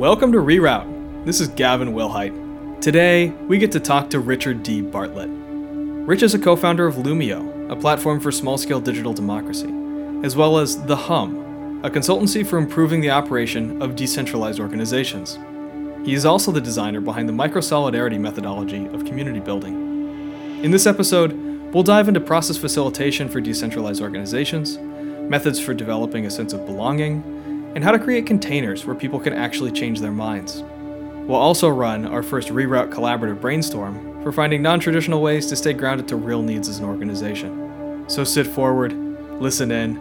Welcome to Reroute. This is Gavin Wilhite. Today, we get to talk to Richard D. Bartlett. Rich is a co founder of Loomio, a platform for small scale digital democracy, as well as The Hum, a consultancy for improving the operation of decentralized organizations. He is also the designer behind the micro-solidarity methodology of community building. In this episode, we'll dive into process facilitation for decentralized organizations, methods for developing a sense of belonging, and how to create containers where people can actually change their minds. We'll also run our first Reroute collaborative brainstorm for finding non traditional ways to stay grounded to real needs as an organization. So sit forward, listen in,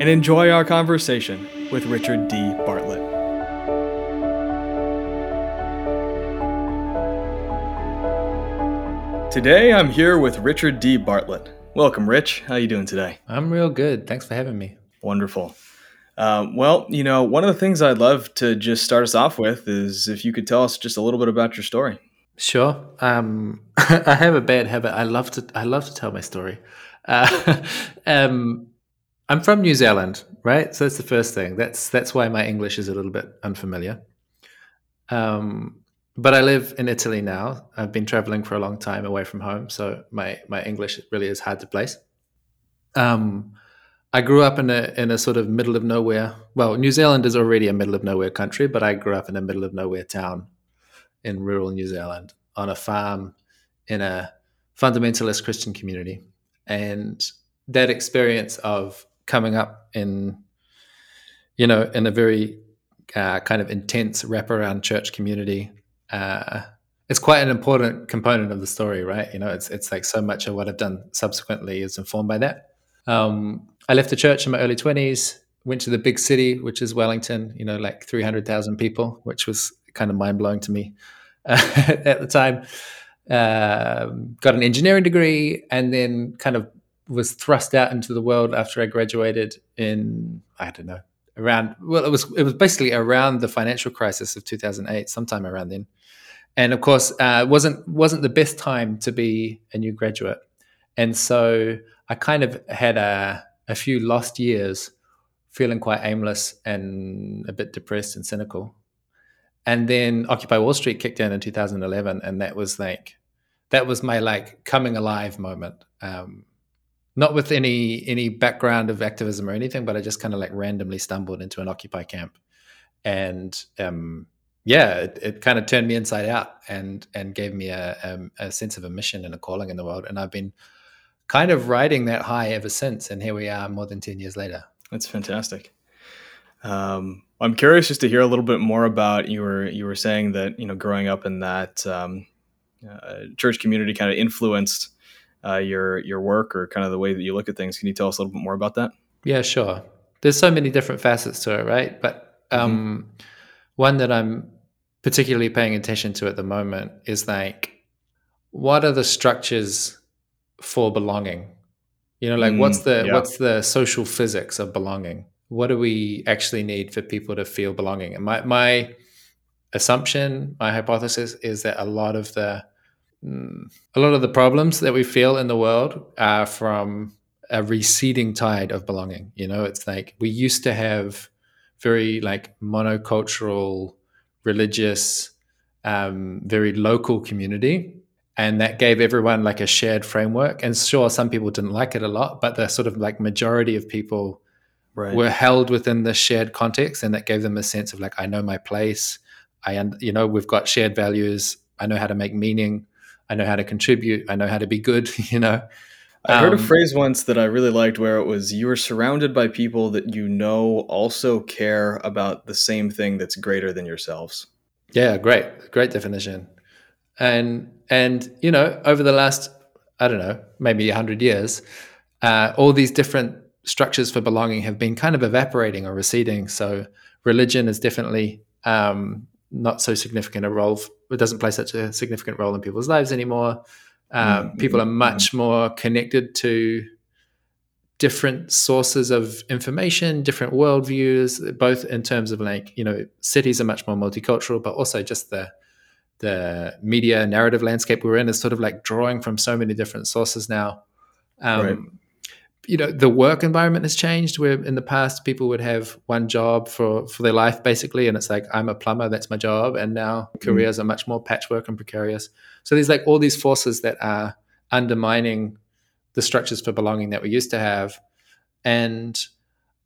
and enjoy our conversation with Richard D. Bartlett. Today I'm here with Richard D. Bartlett. Welcome, Rich. How are you doing today? I'm real good. Thanks for having me. Wonderful. Um, well, you know, one of the things I'd love to just start us off with is if you could tell us just a little bit about your story. Sure. Um, I have a bad habit. I love to. I love to tell my story. Uh, um, I'm from New Zealand, right? So that's the first thing. That's that's why my English is a little bit unfamiliar. Um, but I live in Italy now. I've been traveling for a long time away from home, so my my English really is hard to place. Um, I grew up in a in a sort of middle of nowhere. Well, New Zealand is already a middle of nowhere country, but I grew up in a middle of nowhere town in rural New Zealand on a farm in a fundamentalist Christian community, and that experience of coming up in, you know, in a very uh, kind of intense wraparound church community. Uh, it's quite an important component of the story, right? You know, it's it's like so much of what I've done subsequently is informed by that. Um, I left the church in my early 20s, went to the big city, which is Wellington, you know, like 300,000 people, which was kind of mind blowing to me uh, at the time. Uh, got an engineering degree and then kind of was thrust out into the world after I graduated in, I don't know, around, well, it was, it was basically around the financial crisis of 2008, sometime around then. And of course, uh, wasn't wasn't the best time to be a new graduate, and so I kind of had a a few lost years feeling quite aimless and a bit depressed and cynical. And then Occupy Wall Street kicked in in 2011, and that was like that was my like coming alive moment. Um, not with any any background of activism or anything, but I just kind of like randomly stumbled into an Occupy camp, and um, yeah, it, it kind of turned me inside out and and gave me a, a, um, a sense of a mission and a calling in the world. And I've been kind of riding that high ever since. And here we are more than 10 years later. That's fantastic. Um, I'm curious just to hear a little bit more about you were you were saying that you know growing up in that um, uh, church community kind of influenced uh, your your work or kind of the way that you look at things. Can you tell us a little bit more about that? Yeah, sure. There's so many different facets to it, right? But um, mm-hmm. one that I'm particularly paying attention to at the moment is like, what are the structures for belonging. You know like mm, what's the yeah. what's the social physics of belonging? What do we actually need for people to feel belonging? And my my assumption my hypothesis is that a lot of the mm, a lot of the problems that we feel in the world are from a receding tide of belonging. You know it's like we used to have very like monocultural religious um, very local community and that gave everyone like a shared framework and sure some people didn't like it a lot but the sort of like majority of people right. were held within the shared context and that gave them a sense of like i know my place i and you know we've got shared values i know how to make meaning i know how to contribute i know how to be good you know I heard um, a phrase once that I really liked where it was you are surrounded by people that you know also care about the same thing that's greater than yourselves. Yeah, great. Great definition. And and you know, over the last I don't know, maybe hundred years, uh, all these different structures for belonging have been kind of evaporating or receding. So religion is definitely um, not so significant a role. It doesn't play such a significant role in people's lives anymore. Um, mm-hmm. People are much more connected to different sources of information, different worldviews, both in terms of like, you know, cities are much more multicultural, but also just the the media narrative landscape we're in is sort of like drawing from so many different sources now. Um, right. you know the work environment has changed where in the past people would have one job for for their life basically and it's like i'm a plumber that's my job and now mm. careers are much more patchwork and precarious so there's like all these forces that are undermining the structures for belonging that we used to have and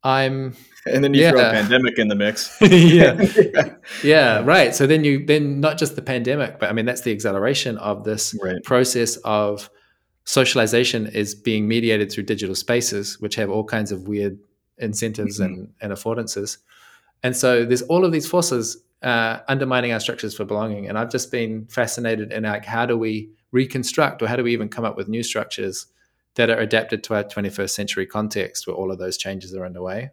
i'm and then you yeah. throw a pandemic in the mix yeah. yeah. yeah right so then you then not just the pandemic but i mean that's the acceleration of this right. process of socialization is being mediated through digital spaces, which have all kinds of weird incentives mm-hmm. and, and affordances. And so there's all of these forces uh, undermining our structures for belonging. And I've just been fascinated in like how do we reconstruct or how do we even come up with new structures that are adapted to our 21st century context where all of those changes are underway.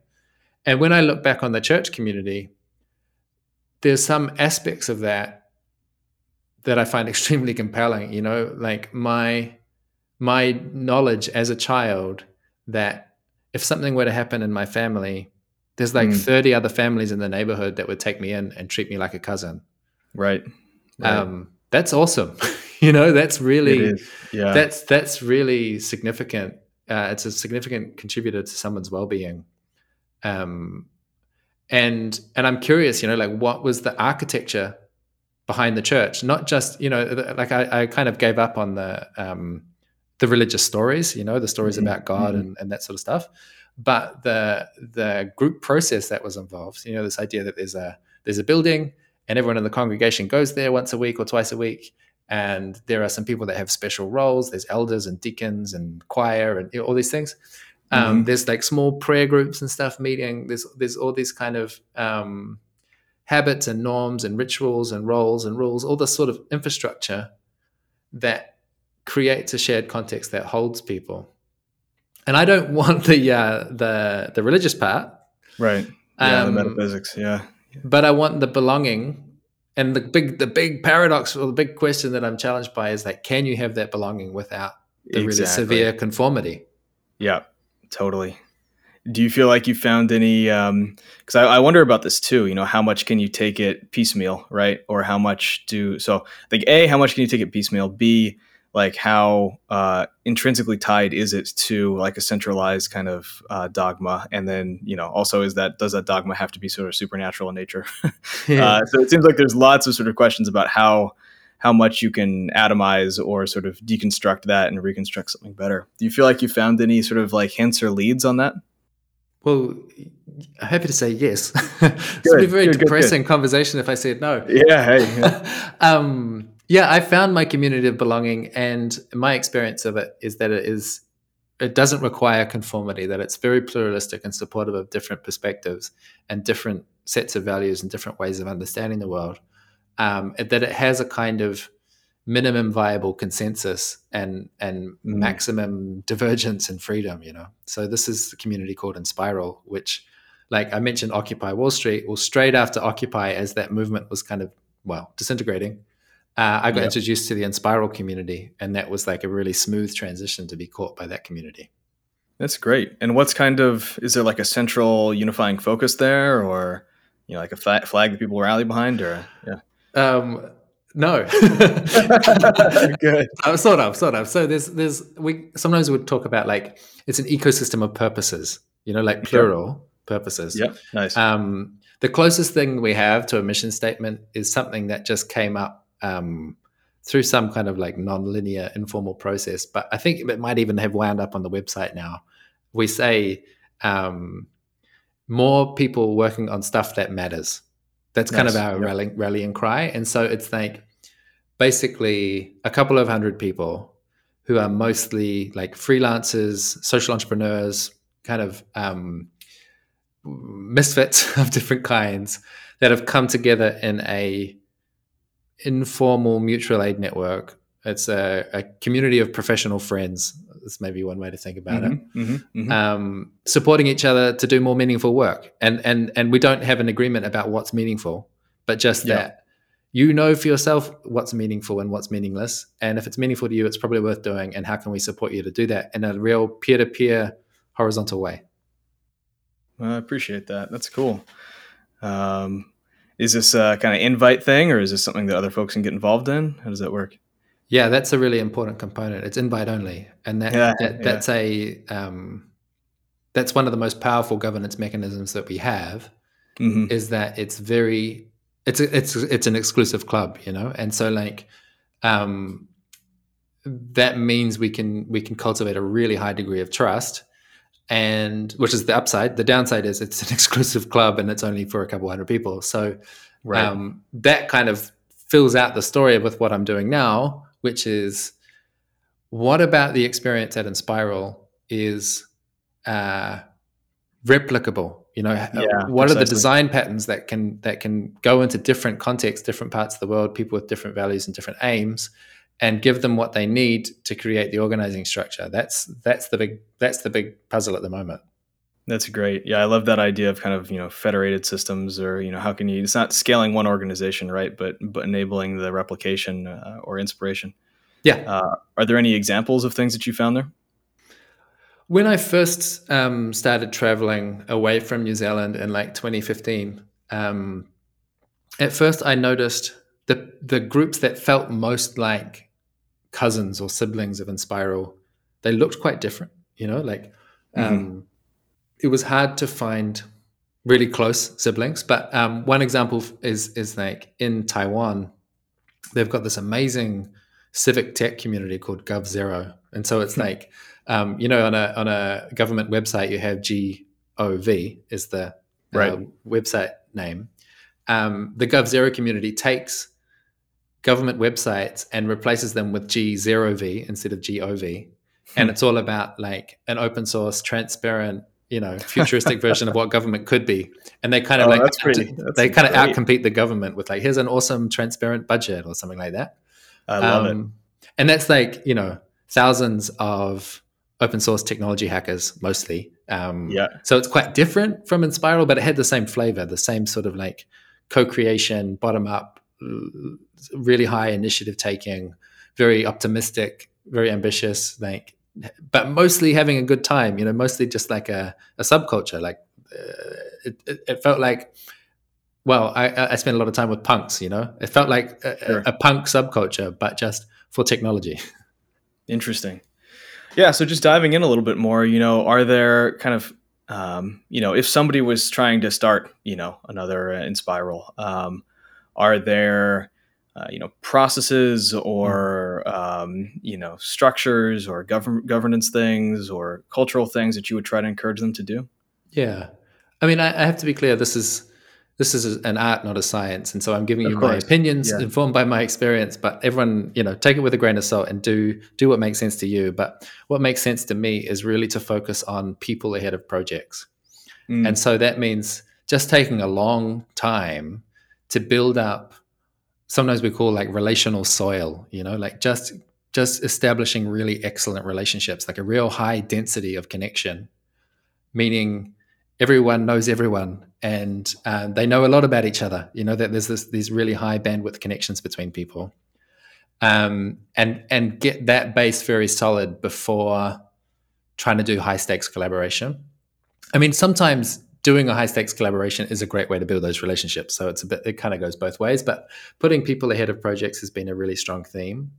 And when I look back on the church community, there's some aspects of that that I find extremely compelling. You know, like my my knowledge as a child that if something were to happen in my family, there's like mm. 30 other families in the neighborhood that would take me in and treat me like a cousin. Right. right. Um, that's awesome. you know, that's really, yeah. that's, that's really significant. Uh, it's a significant contributor to someone's well-being. Um, and, and I'm curious, you know, like what was the architecture behind the church? Not just, you know, like I, I kind of gave up on the, um, the religious stories, you know, the stories mm-hmm. about God mm-hmm. and, and that sort of stuff. But the the group process that was involved, you know, this idea that there's a there's a building and everyone in the congregation goes there once a week or twice a week. And there are some people that have special roles. There's elders and deacons and choir and all these things. Um, mm-hmm. There's like small prayer groups and stuff meeting. There's there's all these kind of um, habits and norms and rituals and roles and rules, all this sort of infrastructure that creates a shared context that holds people. And I don't want the uh, the the religious part, right? Yeah, um, the metaphysics. Yeah, but I want the belonging. And the big the big paradox or the big question that I'm challenged by is that can you have that belonging without the exactly. really severe conformity? Yeah, totally. Do you feel like you found any? Because um, I, I, wonder about this too. You know, how much can you take it piecemeal, right? Or how much do so? Like, a, how much can you take it piecemeal? B, like how uh, intrinsically tied is it to like a centralized kind of uh, dogma and then you know also is that does that dogma have to be sort of supernatural in nature yeah. uh, so it seems like there's lots of sort of questions about how how much you can atomize or sort of deconstruct that and reconstruct something better do you feel like you found any sort of like hints or leads on that well I'm happy to say yes. it's be a very good, depressing good, good. conversation if I said no. Yeah, hey. Yeah. um, yeah, I found my community of belonging, and my experience of it is that it is it doesn't require conformity. That it's very pluralistic and supportive of different perspectives and different sets of values and different ways of understanding the world. Um, that it has a kind of minimum viable consensus and and mm. maximum divergence and freedom. You know, so this is the community called Enspiral, which, like I mentioned, Occupy Wall Street. Well, straight after Occupy, as that movement was kind of well disintegrating uh, I got yep. introduced to the Enspiral community, and that was like a really smooth transition to be caught by that community. That's great. And what's kind of is there like a central unifying focus there, or you know, like a flag, flag that people rally behind, or yeah? Um, no. Good. Uh, sort of, sort of. So there's there's we sometimes we would talk about like it's an ecosystem of purposes, you know, like plural sure. purposes. Yeah, nice. Um, the closest thing we have to a mission statement is something that just came up um, through some kind of like non-linear informal process. But I think it might even have wound up on the website now. We say um, more people working on stuff that matters. That's kind of our yep. rallying, rallying cry. And so it's like basically a couple of hundred people who are mostly like freelancers, social entrepreneurs, kind of um, misfits of different kinds that have come together in a informal mutual aid network. It's a, a community of professional friends. That's maybe one way to think about mm-hmm, it. Mm-hmm, mm-hmm. Um, supporting each other to do more meaningful work, and and and we don't have an agreement about what's meaningful, but just yeah. that you know for yourself what's meaningful and what's meaningless, and if it's meaningful to you, it's probably worth doing. And how can we support you to do that in a real peer to peer, horizontal way? Well, I appreciate that. That's cool. Um, is this a kind of invite thing or is this something that other folks can get involved in how does that work yeah that's a really important component it's invite only and that, yeah, that that's yeah. a um, that's one of the most powerful governance mechanisms that we have mm-hmm. is that it's very it's a, it's it's an exclusive club, you know, and so like um, that means we can we can cultivate a really high degree of trust and which is the upside the downside is it's an exclusive club and it's only for a couple hundred people so right. um, that kind of fills out the story with what i'm doing now which is what about the experience at Enspiral is uh, replicable? You know yeah, what precisely. are the design patterns that can that can go into different contexts different parts of the world people with different values and different aims and give them what they need to create the organizing structure? That's that's the big that's the big puzzle at the moment that's great yeah i love that idea of kind of you know federated systems or you know how can you it's not scaling one organization right but but enabling the replication uh, or inspiration yeah uh, are there any examples of things that you found there when I first um, started traveling away from New Zealand in like 2015, um, at first I noticed the the groups that felt most like cousins or siblings of Enspiral, they looked quite different. You know, like um, mm-hmm. It was hard to find really close siblings. But um, one example is is like in Taiwan, they've got this amazing civic tech community called GovZero, and so it's hmm. like um, you know, on a on a government website, you have GOV is the uh, right. website name. Um, the GovZero community takes government websites and replaces them with G0V instead of GOV, and it's all about like an open source, transparent, you know, futuristic version of what government could be. And they kind of oh, like pretty, they kind of outcompete the government with like here's an awesome transparent budget or something like that. I love um, it. And that's like you know thousands of open source technology hackers mostly. Um, yeah. So it's quite different from Enspiral but it had the same flavor, the same sort of like co-creation, bottom up, really high initiative taking, very optimistic, very ambitious, like, but mostly having a good time. You know, mostly just like a, a subculture. Like uh, it, it, it, felt like. Well, I, I spent a lot of time with punks. You know, it felt like a, sure. a punk subculture, but just for technology. Interesting. Yeah, so just diving in a little bit more, you know, are there kind of, um, you know, if somebody was trying to start, you know, another uh, Enspiral, um, are there, uh, you know, processes or, um, you know, structures or govern- governance things or cultural things that you would try to encourage them to do? Yeah. I mean, I, I have to be clear, this is this is an art, not a science. And so I'm giving of you course. my opinions yeah. informed by my experience, but everyone, you know, take it with a grain of salt and do do what makes sense to you. But what makes sense to me is really to focus on people ahead of projects. Mm. And so that means just taking a long time to build up sometimes we call like relational soil, you know, like just just establishing really excellent relationships, like a real high density of connection, meaning everyone knows everyone and uh, they know a lot about each other. You know that there's this, these really high bandwidth connections between people, um, and and get that base very solid before trying to do high stakes collaboration. I mean, sometimes doing a high stakes collaboration is a great way to build those relationships. So it's a bit it kind of goes both ways, but putting people ahead of projects has been a really strong theme.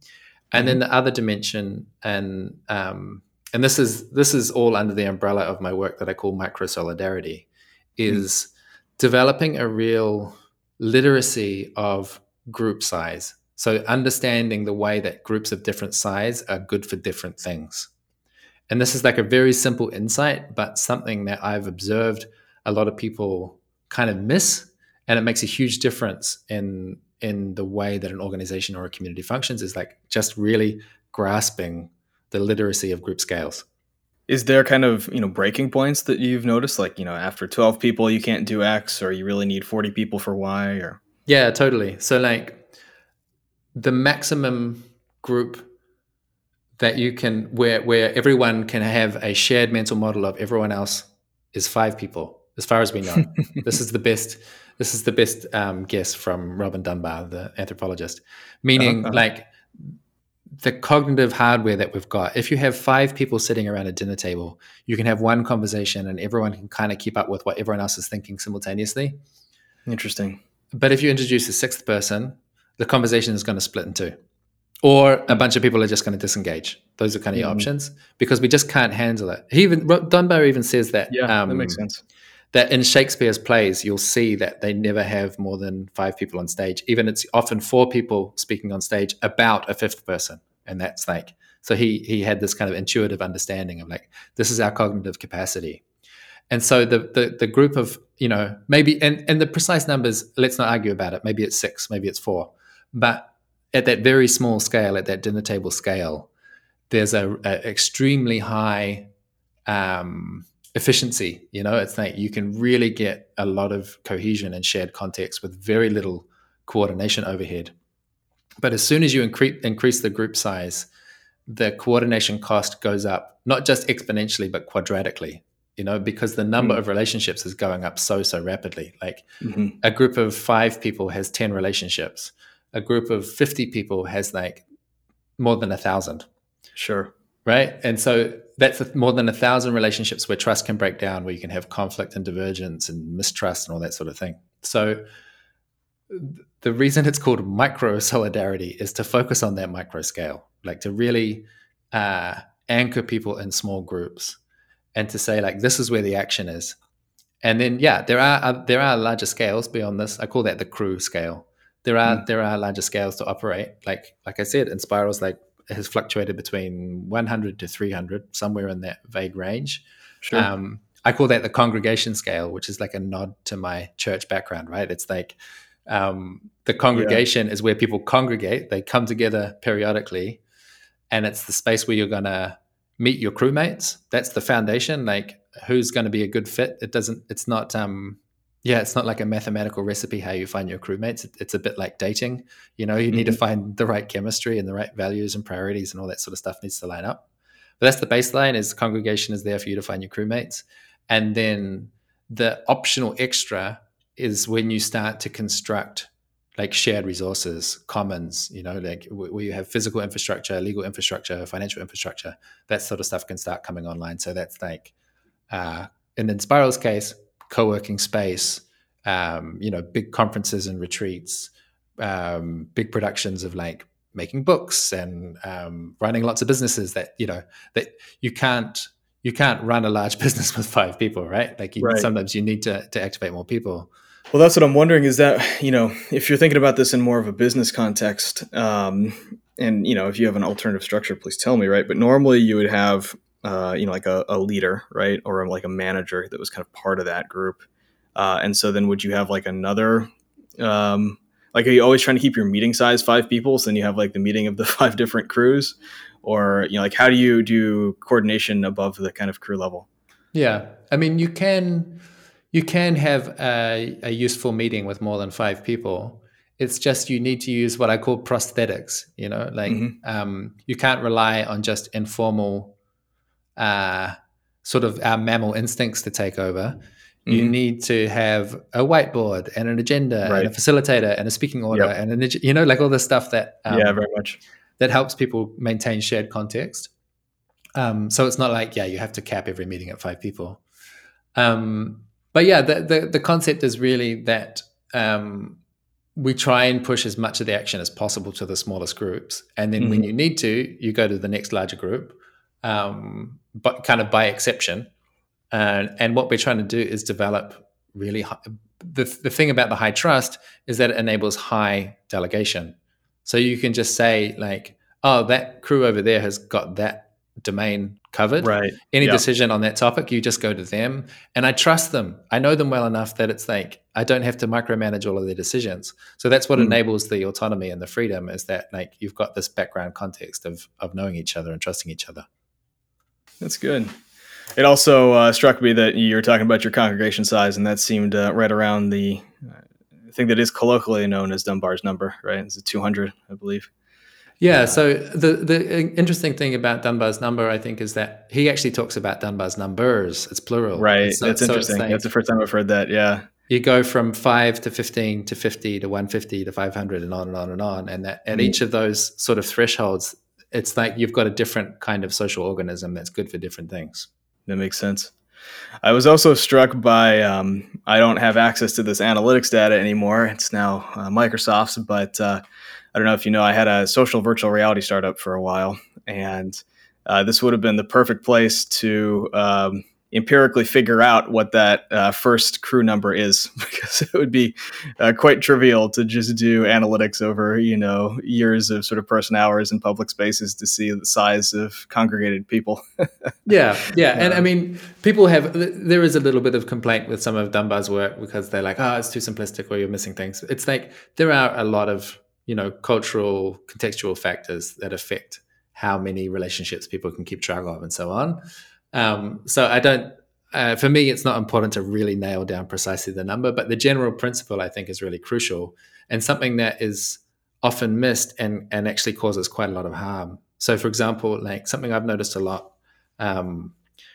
And mm-hmm. then the other dimension, and um, and this is this is all under the umbrella of my work that I call micro solidarity, is mm. developing a real literacy of group size. So understanding the way that groups of different size are good for different things. And this is like a very simple insight, but something that I've observed a lot of people kind of miss, and it makes a huge difference in in the way that an organization or a community functions. Is like just really grasping the literacy of group scales. Is there kind of you know breaking points that you've noticed, like you know after twelve people you can't do X, or you really need forty people for Y, or yeah, totally. So like the maximum group that you can where where everyone can have a shared mental model of everyone else is five people as far as we know this is the best this is the best um, guess from robin dunbar the anthropologist meaning uh-huh. like the cognitive hardware that we've got. If you have five people sitting around a dinner table, you can have one conversation and everyone can kind of keep up with what everyone else is thinking simultaneously. Interesting. But if you introduce a sixth person, the conversation is going to split in two. or a bunch of people are just going to disengage. Those are kind of mm-hmm. options because we just can't handle it. He even Dunbar even says that. Yeah, um, that makes sense. That in Shakespeare's plays, you'll see that they never have more than five people on stage. Even it's often four people speaking on stage about a fifth person, and that's like so. He he had this kind of intuitive understanding of like this is our cognitive capacity, and so the the the group of you know maybe and and the precise numbers. Let's not argue about it. Maybe it's six, maybe it's four, but at that very small scale, at that dinner table scale, there's a, a extremely high um, efficiency. You know, it's like you can really get a lot of cohesion and shared context with very little coordination overhead. But as soon as you increase increase the group size, the coordination cost goes up not just exponentially but quadratically you know because the number mm. of relationships is going up so so rapidly like mm-hmm. a group of 5 people has 10 relationships a group of 50 people has like more than a thousand. Sure. Right. And so that's more than a thousand relationships where trust can break down, where you can have conflict and divergence and mistrust and all that sort of thing. So the reason it's called micro solidarity is to focus on that micro scale, like to really uh, anchor people in small groups and to say like this is where the action is. And then yeah, there are uh, there are larger scales beyond this. I call that the crew scale there are mm. there are larger scales to operate. Like like I said, Enspiral's like has fluctuated between 100 to 300, somewhere in that vague range. Sure. Um, I call that the congregation scale, which is like a nod to my church background, right? It's like um, the congregation yeah. is where people congregate; they come together periodically, and it's the space where you're gonna meet your crewmates. That's the foundation. Like, who's going to be a good fit? It doesn't. It's not. Um, yeah, it's not like a mathematical recipe how you find your crewmates. It's a bit like dating. You know, you mm-hmm. need to mm-hmm. find the right chemistry and the right values and priorities and all that sort of stuff needs to line up. But that's the baseline is congregation is there for you to find your crewmates. And then the optional extra is when you start to construct like shared resources, commons, you know, like where you have physical infrastructure, legal infrastructure, financial infrastructure, that sort of stuff can start coming online. So that's like, uh, in Enspiral's case, co-working space, um, you know, big conferences and retreats, um, big productions of like making books and um, running lots of businesses that you know that you can't you can't run a large business with five people, right? Like you, right. sometimes you need to to activate more people. Well, that's what I'm wondering. Is that you know if you're thinking about this in more of a business context, um, and you know if you have an alternative structure, please tell me, right? But normally you would have uh, you know, like a, a, leader, right, or like a manager that was kind of part of that group. Uh, and so then would you have like another, um, like, are you always trying to keep your meeting size five people? So then you have like the meeting of the five different crews, or you know, like how do you do coordination above the kind of crew level? Yeah, I mean, you can you can have a, a useful meeting with more than five people. It's just you need to use what I call prosthetics. You know, like mm-hmm. um, you can't rely on just informal uh, sort of our mammal instincts to take over. Mm-hmm. You need to have a whiteboard and an agenda right. and a facilitator and a speaking order yep. and an, you know, like all the stuff that um, yeah, very much that helps people maintain shared context. Um, so it's not like yeah, you have to cap every meeting at five people. Um, but yeah, the, the, the concept is really that um, we try and push as much of the action as possible to the smallest groups, and then mm-hmm. when you need to, you go to the next larger group um, but kind of by exception. Uh, and what we're trying to do is develop really high, the, the thing about the high trust is that it enables high delegation. So you can just say like, oh, that crew over there has got that domain covered. Right. Any decision on that topic, you just go to them. And I trust them. I know them well enough that it's like I don't have to micromanage all of their decisions. So that's what mm. enables the autonomy and the freedom is that like you've got this background context of of knowing each other and trusting each other. That's good. It also uh, struck me that you were talking about your congregation size, and that seemed uh, right around the uh, thing that is colloquially known as Dunbar's number, right? It's a 200, I believe. Yeah. So the the interesting thing about Dunbar's number, I think, is that he actually talks about Dunbar's numbers. It's plural. Right. So, That's so interesting. Like, That's the first time I've heard that. Yeah. You go from five to fifteen to fifty to one fifty to five hundred and on and on and on, and that at mm-hmm. each of those sort of thresholds, it's like you've got a different kind of social organism that's good for different things. That makes sense. I was also struck by um, I don't have access to this analytics data anymore. It's now uh, Microsoft's, but uh, I don't know if you know, I had a social virtual reality startup for a while, and uh, this would have been the perfect place to um, empirically figure out what that uh, first crew number is because it would be uh, quite trivial to just do analytics over you know years of sort of person hours in public spaces to see the size of congregated people. Yeah yeah and i mean people have there is a little bit of complaint with some of dunbar's work because they're like oh it's too simplistic or you're missing things. It's like there are a lot of you know cultural contextual factors that affect how many relationships people can keep track of and so on um, so I don't. Uh, for me, it's not important to really nail down precisely the number, but the general principle I think is really crucial and something that is often missed and and actually causes quite a lot of harm. So, for example, like something I've noticed a lot. Um,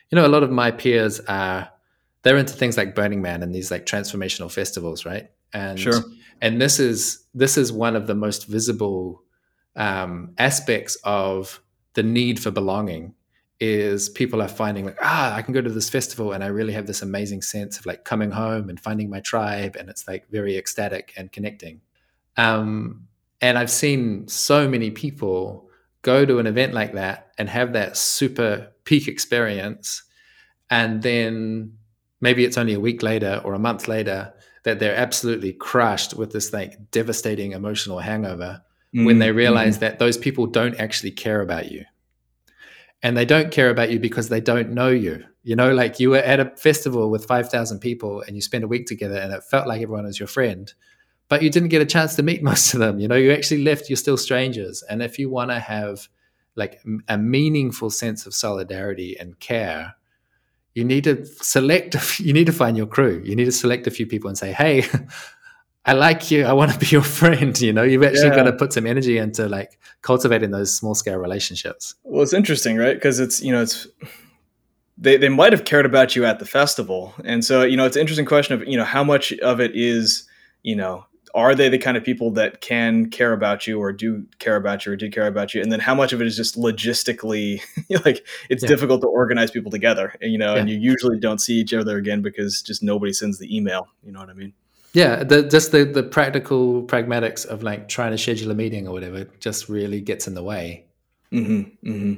you know, a lot of my peers are they're into things like Burning Man and these like transformational festivals, right? And sure. and this is this is one of the most visible um, aspects of the need for belonging is people are finding like ah i can go to this festival and i really have this amazing sense of like coming home and finding my tribe and it's like very ecstatic and connecting um, and i've seen so many people go to an event like that and have that super peak experience and then maybe it's only a week later or a month later that they're absolutely crushed with this like devastating emotional hangover mm-hmm. when they realize mm-hmm. that those people don't actually care about you and they don't care about you because they don't know you. You know, like you were at a festival with 5,000 people and you spent a week together and it felt like everyone was your friend, but you didn't get a chance to meet most of them. You know, you actually left, you're still strangers. And if you want to have like a meaningful sense of solidarity and care, you need to select, you need to find your crew. You need to select a few people and say, hey, I like you. I want to be your friend. You know, you've actually yeah. got to put some energy into like cultivating those small scale relationships. Well, it's interesting, right? Because it's, you know, it's, they, they might have cared about you at the festival. And so, you know, it's an interesting question of, you know, how much of it is, you know, are they the kind of people that can care about you or do care about you or did care about you and then how much of it is just logistically like it's yeah. difficult to organize people together you know yeah. and you usually don't see each other again because just nobody sends the email you know what i mean yeah, the, just the the practical pragmatics of like trying to schedule a meeting or whatever just really gets in the way. Mm-hmm, mm-hmm.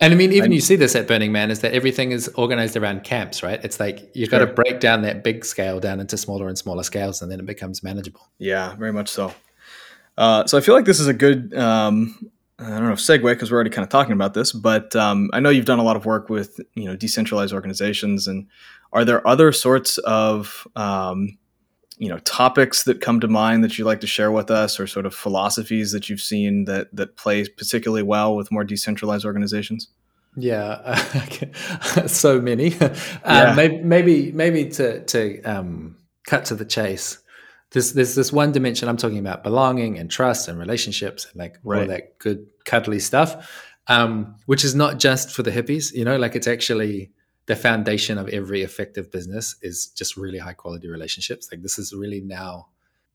And I mean, even I'm, you see this at Burning Man is that everything is organized around camps, right? It's like you've sure. got to break down that big scale down into smaller and smaller scales, and then it becomes manageable. Yeah, very much so. Uh, so I feel like this is a good, um, I don't know, segue because we're already kind of talking about this, but um, I know you've done a lot of work with you know decentralized organizations, and are there other sorts of um, you know topics that come to mind that you'd like to share with us or sort of philosophies that you've seen that that play particularly well with more decentralized organizations yeah so many uh, yeah. maybe, maybe maybe to to um, cut to the chase there's there's this one dimension i'm talking about belonging and trust and relationships and like right. all that good cuddly stuff um, which is not just for the hippies you know like it's actually the foundation of every effective business is just really high quality relationships. Like this is really now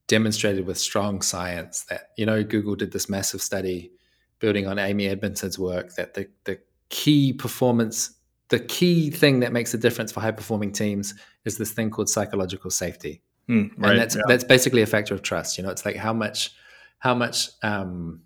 demonstrated with strong science that, you know, Google did this massive study building on Amy Edmondson's work that the, the key performance, the key thing that makes a difference for high performing teams is this thing called psychological safety. Mm, right, and that's, yeah. that's basically a factor of trust. You know, it's like how much, how much, um,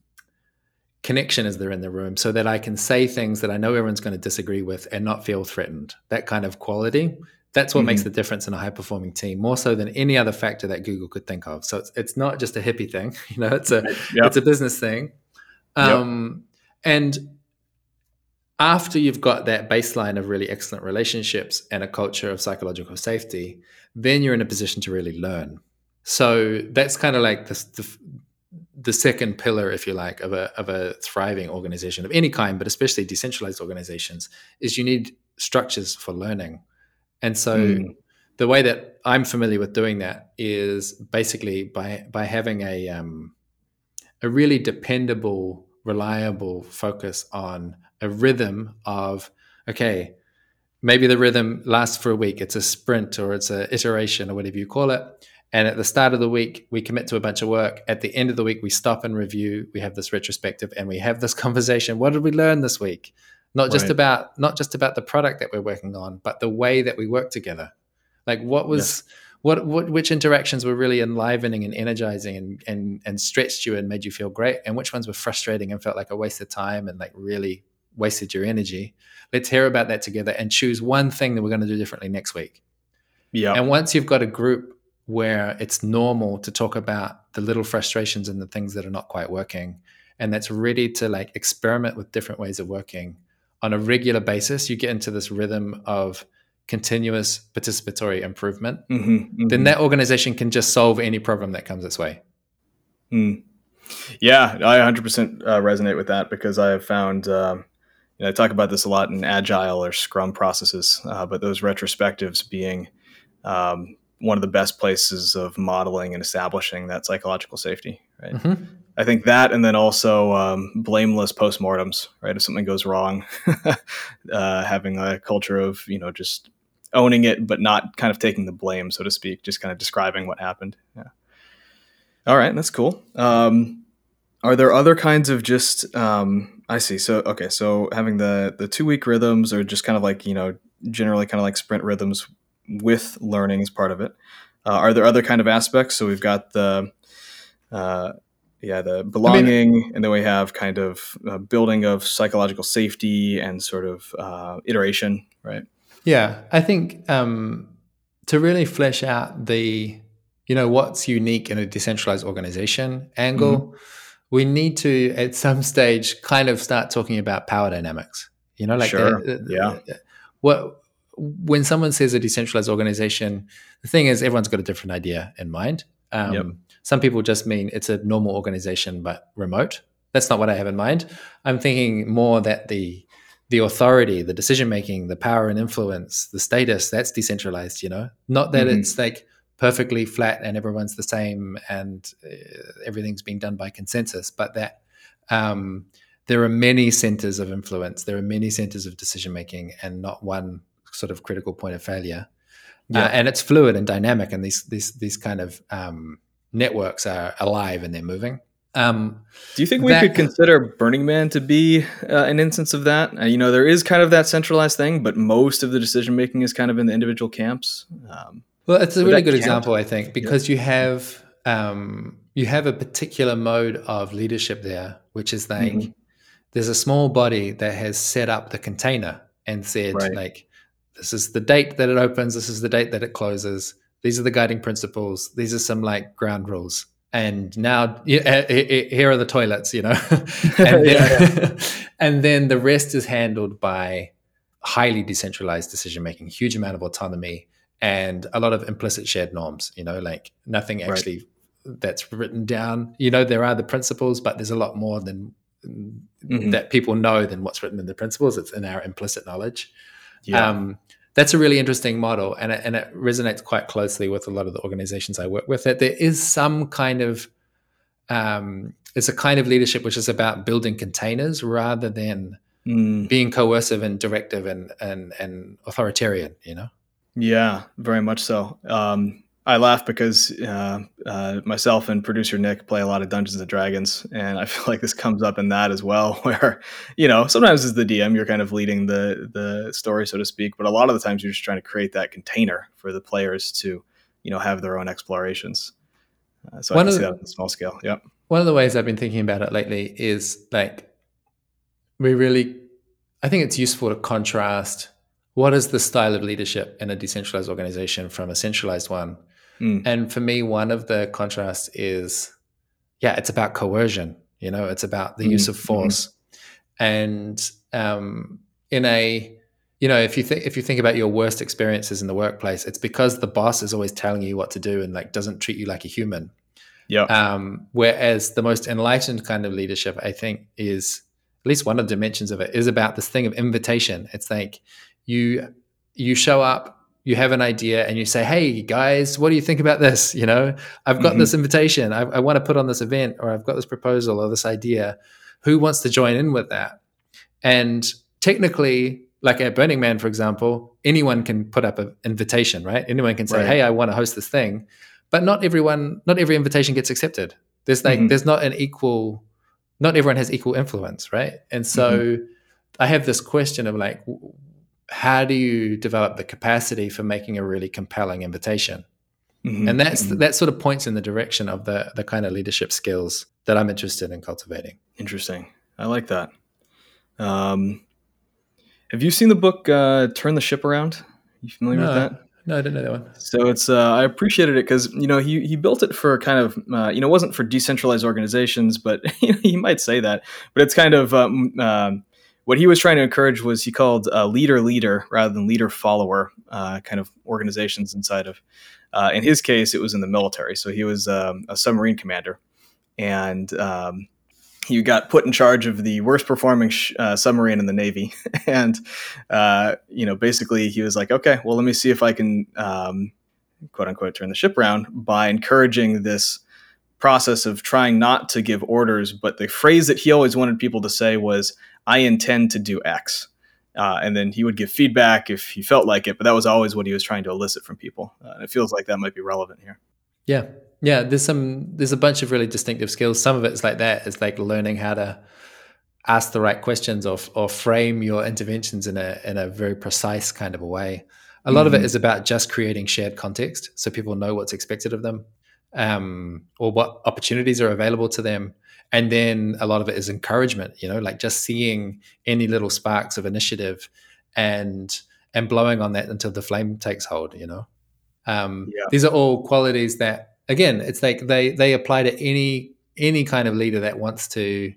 connection as they're in the room so that I can say things that I know everyone's going to disagree with and not feel threatened. That kind of quality. That's what mm-hmm. makes the difference in a high performing team, more so than any other factor that Google could think of. So it's, it's not just a hippie thing, you know, it's a yep. it's a business thing. Um, yep. And after you've got that baseline of really excellent relationships and a culture of psychological safety, then you're in a position to really learn. So that's kind of like the, the, the second pillar, if you like, of a of a thriving organization of any kind, but especially decentralized organizations, is you need structures for learning. And so mm. the way that I'm familiar with doing that is basically by by having a um, a really dependable, reliable focus on a rhythm of okay, maybe the rhythm lasts for a week. It's a sprint or it's an iteration or whatever you call it and at the start of the week, we commit to a bunch of work. At the end of the week, we stop and review. We have this retrospective and we have this conversation. What did we learn this week? not just Right. about not just about the product that we're working on, but the way that we work together. Like what was what, what which interactions were really enlivening and energizing and, and and stretched you and made you feel great, and which ones were frustrating and felt like a waste of time and like really wasted your energy. Let's hear about that together and choose one thing that we're going to do differently next week. Yeah. And once you've got a group where it's normal to talk about the little frustrations and the things that are not quite working, and that's ready to like experiment with different ways of working on a regular basis, you get into this rhythm of continuous participatory improvement. Mhm, Then mhm. that organization can just solve any problem that comes its way. Mm. Yeah, I 100% uh, resonate with that because I have found, um, you know, I talk about this a lot in agile or scrum processes, uh, but those retrospectives being um, one of the best places of modeling and establishing that psychological safety, right? Mhm. I think that, and then also um, blameless postmortems, right? If something goes wrong, uh, having a culture of, you know, just owning it, but not kind of taking the blame, so to speak, just kind of describing what happened. Yeah. All right, that's cool. Um, are there other kinds of just? Um, I see. So okay, so having the the two week rhythms, or just kind of like you know, generally kind of like sprint rhythms with learning as part of it. Uh, are there other kind of aspects? So we've got the, uh, yeah, the belonging, and then we have kind of uh, building of psychological safety and sort of uh, iteration, right? Yeah, I think um, to really flesh out the, you know, what's unique in a decentralized organization angle, we need to at some stage kind of start talking about power dynamics. You know, like Sure, the- the- yeah. the- what when someone says a decentralized organization, the thing is everyone's got a different idea in mind. Um, Yep. Some people just mean it's a normal organization but remote. That's not what I have in mind. I'm thinking more that the the authority, the decision making, the power and influence, the status, that's decentralized, you know? Not that Mhm. it's like perfectly flat and everyone's the same and uh, everything's being done by consensus, but that um, there are many centers of influence, there are many centers of decision making, and not one sort of critical point of failure. Yeah. Uh, and it's fluid and dynamic, and these these these kind of um, networks are alive and they're moving. Um, Do you think we That- could consider Burning Man to be uh, an instance of that? Uh, you know, there is kind of that centralized thing, but most of the decision making is kind of in the individual camps. Um, Well, it's a really good count? example, I think, because you have um, you have a particular mode of leadership there, which is like Mhm. there's a small body that has set up the container and said Right. like this is the date that it opens, this is the date that it closes. These are the guiding principles. These are some like ground rules. And now yeah, eh, eh, eh, here are the toilets, you know, and, then, and then the rest is handled by highly decentralized decision making, huge amount of autonomy, and a lot of implicit shared norms. You know, like nothing Right. actually that's written down. You know, there are the principles, but there's a lot more than Mhm. that people know than what's written in the principles. It's in our implicit knowledge. Yeah. Um, that's a really interesting model, and it, and it resonates quite closely with a lot of the organizations I work with. That there is some kind of um, it's a kind of leadership which is about building containers rather than Mm, being coercive and directive and and and authoritarian. You know. yeah, very much so. Um, I laugh because uh, uh, myself and producer Nick play a lot of Dungeons and Dragons, and I feel like this comes up in that as well. Where you know sometimes as the DM you're kind of leading the the story, so to speak, but a lot of the times you're just trying to create that container for the players to you know have their own explorations. Uh, so One I can see the- that on a small scale. Yep. one of the ways I've been thinking about it lately is like we really, I think it's useful to contrast what is the style of leadership in a decentralized organization from a centralized one. Mm. And for me, one of the contrasts is, yeah, it's about coercion. You know, it's about the use of Mhm. force, and um, in a you know if you think if you think about your worst experiences in the workplace it's because the boss is always telling you what to do and like doesn't treat you like a human Yep. um, whereas the most enlightened kind of leadership, I think, is at least one of the dimensions of it is about this thing of invitation. It's like you you show up, you have an idea, and you say, "Hey guys, what do you think about this? You know, I've got Mhm. this invitation. I, I want to put on this event, or I've got this proposal or this idea. Who wants to join in with that?" And technically, like at Burning Man, for example, anyone can put up an invitation, right? Anyone can say, Right. "Hey, I want to host this thing." but not everyone not every invitation gets accepted there's like Mhm. there's not an equal not everyone has equal influence right and so I have this question of like, how do you develop the capacity for making a really compelling invitation? Mm-hmm. And that's mm-hmm. that sort of points in the direction of the the kind of leadership skills that I'm interested in cultivating. Interesting. I like that. Um, have you seen the book uh, "Turn the Ship Around"? You familiar no, with that? No, I didn't know that one. So it's uh, I appreciated it because you know he he built it for kind of uh, you know it wasn't for decentralized organizations, but you, know, you might say that, but it's kind of um, uh, what he was trying to encourage was he called uh, leader leader rather than leader follower uh, kind of organizations inside of. Uh, in his case, it was in the military, so he was um, a submarine commander, and um, he got put in charge of the worst performing sh- uh, submarine in the Navy. and, uh, you know, basically he was like, okay, well, let me see if I can, um, quote unquote, turn the ship around by encouraging this process of trying not to give orders. But the phrase that he always wanted people to say was, I intend to do X. Uh, and then he would give feedback if he felt like it, but that was always what he was trying to elicit from people. Uh, and it feels like that might be relevant here. Yeah, yeah, there's some there's a bunch of really distinctive skills. Some of it's like that. It's like learning how to ask the right questions or or frame your interventions in a in a very precise kind of a way. A lot mm-hmm. of it mm-hmm. about just creating shared context so people know what's expected of them um, or what opportunities are available to them. And then a lot of it is encouragement, you know, like just seeing any little sparks of initiative and and blowing on that until the flame takes hold, you know. Um, yeah. These are all qualities that again, it's like they they apply to any any kind of leader that wants to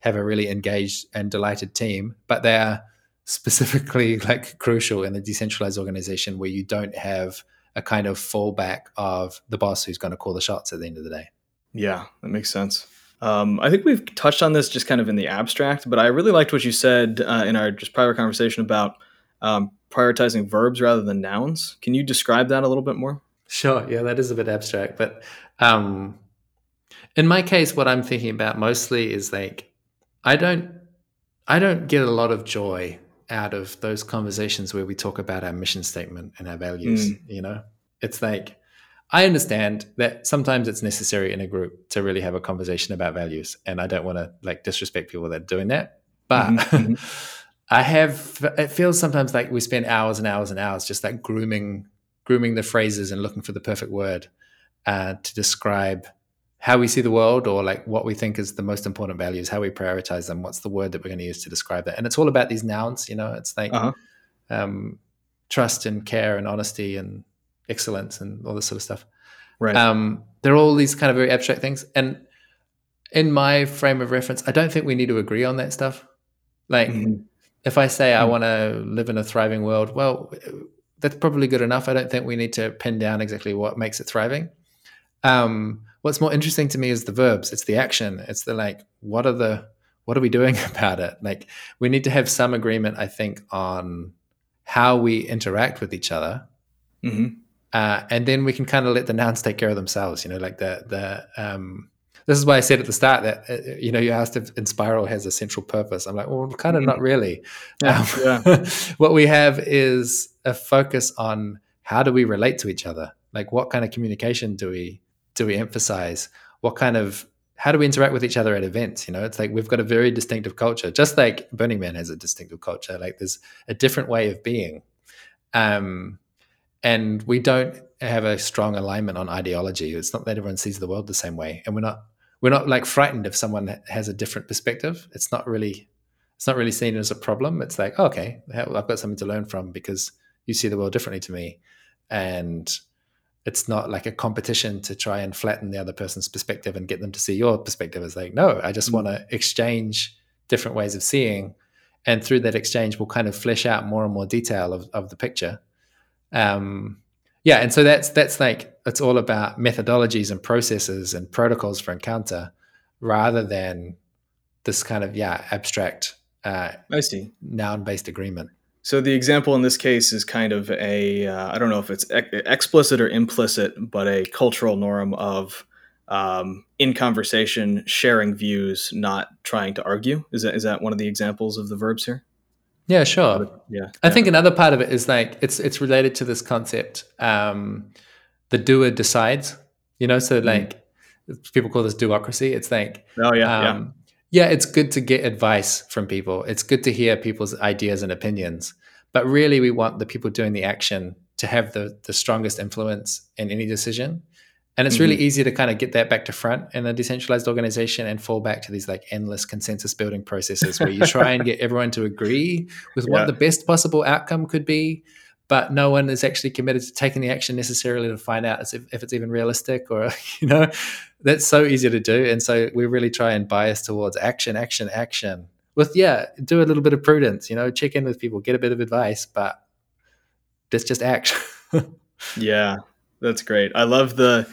have a really engaged and delighted team, but they are specifically like crucial in a decentralized organization where you don't have a kind of fallback of the boss who's going to call the shots at the end of the day. Yeah, that makes sense. Um, I think we've touched on this just kind of in the abstract, but I really liked what you said uh, in our just prior conversation about um, prioritizing verbs rather than nouns. Can you describe that a little bit more? Sure. Yeah, that is a bit abstract. But um, in my case, what I'm thinking about mostly is like I don't I don't get a lot of joy out of those conversations where we talk about our mission statement and our values. Mm. You know, it's like I understand that sometimes it's necessary in a group to really have a conversation about values, and I don't want to like disrespect people that are doing that. But mm-hmm. mm-hmm. I have it feels sometimes like we spend hours and hours and hours just like grooming grooming the phrases and looking for the perfect word uh, to describe how we see the world or like what we think is the most important values, how we prioritize them, what's the word that we're going to use to describe that. And it's all about these nouns, you know, it's like uh-huh. um, trust and care and honesty and excellence and all this sort of stuff. Right. Um, they're all these kind of very abstract things. And in my frame of reference, I don't think we need to agree on that stuff. Like, mm-hmm. if I say mm-hmm. I want to live in a thriving world, well, that's probably good enough. I don't think we need to pin down exactly what makes it thriving. Um, what's more interesting to me is the verbs. It's the action. It's the like, what are the what are we doing about it? Like, we need to have some agreement, I think, on how we interact with each other, mm-hmm. Uh, and then we can kind of let the nouns take care of themselves. You know, like the the um, this is why I said at the start that uh, you know you asked if Enspiral has a central purpose. I'm like, well, kind of mm-hmm. not really. Yeah, um, yeah. what we have is a focus on how do we relate to each other. Like, what kind of communication do we do we emphasize? What kind of how do we interact with each other at events? You know, it's like we've got a very distinctive culture, just like Burning Man has a distinctive culture. Like, there's a different way of being. Um, and we don't have a strong alignment on ideology. It's not that everyone sees the world the same way, and we're not we're not like frightened if someone has a different perspective. It's not really it's not really seen as a problem. It's like, oh, okay, I've got something to learn from because you see the world differently to me. And it's not like a competition to try and flatten the other person's perspective and get them to see your perspective. It's like, no, I just mm-hmm. want to exchange different ways of seeing. And through that exchange, we'll kind of flesh out more and more detail of, of the picture. Um, yeah, and so that's that's like it's all about methodologies and processes and protocols for encounter, rather than this kind of yeah abstract. Uh, I see noun based agreement. So the example in this case is kind of a uh, I don't know if it's ex- explicit or implicit, but a cultural norm of um, in conversation sharing views, not trying to argue. Is that is that one of the examples of the verbs here? Yeah, sure. Yeah, I yeah. think another part of it is like it's it's related to this concept. Um, the doer decides. You know, so mm-hmm. like mm. people call this duocracy. It's like oh yeah, um, yeah, it's good to get advice from people. It's good to hear people's ideas and opinions. But really, we want the people doing the action to have the, the strongest influence in any decision. And it's mm-hmm. really easy to kind of get that back to front in a decentralized organization and fall back to these like endless consensus building processes where you try and get everyone to agree with yeah. what the best possible outcome could be but no one is actually committed to taking the action necessarily to find out if, if it's even realistic or you know that's so easy to do and so we really try and bias towards action action action with yeah do a little bit of prudence you know check in with people get a bit of advice but let's just act yeah that's great i love the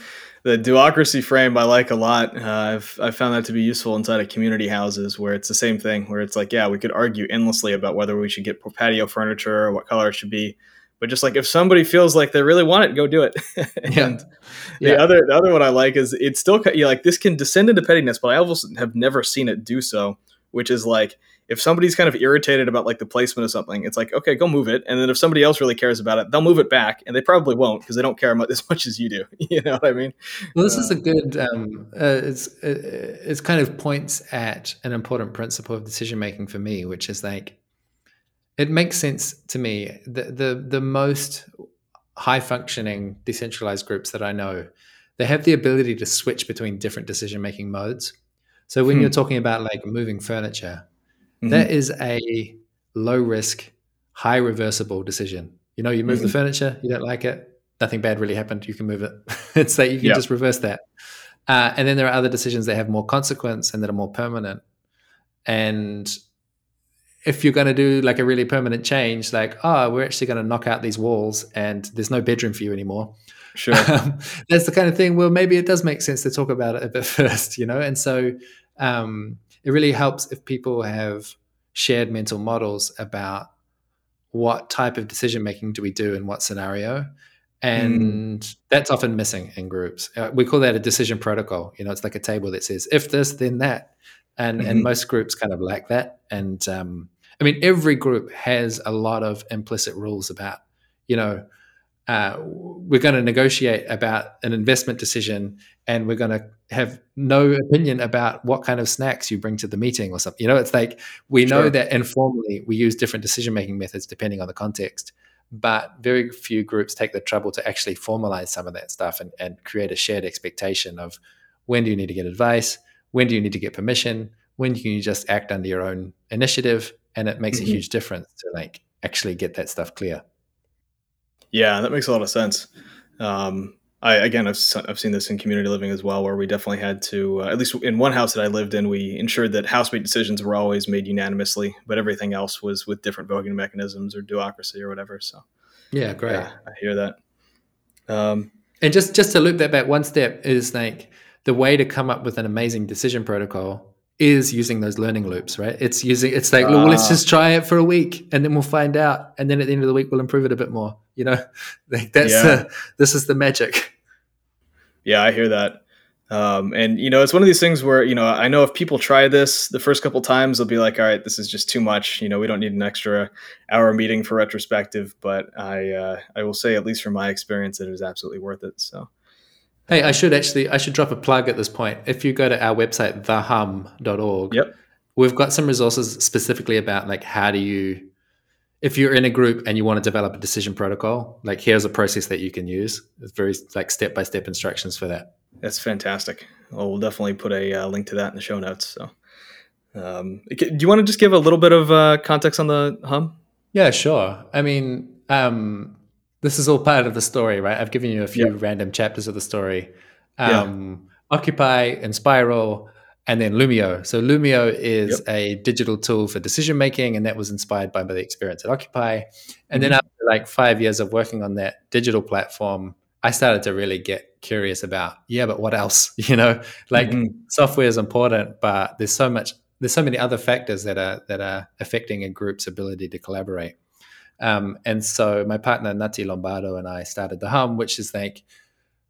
the duocracy frame I like a lot. Uh, I've I found that to be useful inside of community houses where it's the same thing. Where it's like, yeah, we could argue endlessly about whether we should get patio furniture or what color it should be, but just like if somebody feels like they really want it, go do it. and yeah. the yeah. other the other one I like is it's still you know, like this can descend into pettiness, but I almost have never seen it do so. Which is like if somebody's kind of irritated about like the placement of something, it's like okay, go move it. And then if somebody else really cares about it, they'll move it back, and they probably won't because they don't care as much as you do. you know what I mean? Well, this uh, is a good. Um, uh, it's it, it's kind of points at an important principle of decision making for me, which is like it makes sense to me. The the the most high functioning decentralized groups that I know, they have the ability to switch between different decision making modes. So when hmm. you're talking about like moving furniture, mm-hmm. that is a low risk, high reversible decision. You know, you move mm-hmm. the furniture, you don't like it, nothing bad really happened. You can move it. it's that you can just reverse that. Uh, and then there are other decisions that have more consequence and that are more permanent. And if you're going to do like a really permanent change, like, oh, we're actually going to knock out these walls and there's no bedroom for you anymore. Sure. Um, that's the kind of thing. Well, maybe it does make sense to talk about it a bit first, you know? And so um, it really helps if people have shared mental models about what type of decision making do we do in what scenario. And mm. that's often missing in groups. Uh, we call that a decision protocol. You know, it's like a table that says, if this, then that. And, mm-hmm. and most groups kind of lack that. And um, I mean, every group has a lot of implicit rules about, you know, uh, we're going to negotiate about an investment decision and we're going to have no opinion about what kind of snacks you bring to the meeting or something. You know, it's like we sure. know that informally we use different decision making methods depending on the context, but very few groups take the trouble to actually formalize some of that stuff and, and create a shared expectation of when do you need to get advice? When do you need to get permission? When can you just act under your own initiative? and it makes mm-hmm. a huge difference to like actually get that stuff clear. Yeah, that makes a lot of sense. Um, I again, I've I've seen this in community living as well, where we definitely had to, uh, at least in one house that I lived in, we ensured that housemate decisions were always made unanimously, but everything else was with different voting mechanisms or duocracy or whatever. So, yeah, great. Yeah, I hear that. Um, and just just to loop that back one step is like the way to come up with an amazing decision protocol is using those learning loops, right? It's using it's like, uh, well, let's just try it for a week and then we'll find out. And then at the end of the week we'll improve it a bit more. You know? Like that's yeah. the this is the magic. Yeah, I hear that. Um, and you know, it's one of these things where, you know, I know if people try this the first couple times, they'll be like, all right, this is just too much. You know, we don't need an extra hour meeting for retrospective, but I, uh, I will say, at least from my experience, that it was absolutely worth it. So, Hey, I should actually I should drop a plug at this point. If you go to our website thehum.org, yep. we've got some resources specifically about like how do you if you're in a group and you want to develop a decision protocol, like here's a process that you can use. It's very like step by step instructions for that. That's fantastic. Well, we'll definitely put a uh, link to that in the show notes. So, um, do you want to just give a little bit of uh, context on the hum? Yeah, sure. I mean, um, this is all part of the story, right? I've given you a few random chapters of the story. Um, yeah. Occupy Enspiral, and then Loomio. So Loomio is yep. a digital tool for decision making, and that was inspired by the experience at Occupy. And mm-hmm. then after like five years of working on that digital platform, I started to really get curious about, yeah, but what else? You know, like mm-hmm. software is important, but there's so much, there's so many other factors that are that are affecting a group's ability to collaborate. Um, and so my partner Nati Lombardo and I started the Hum, which is like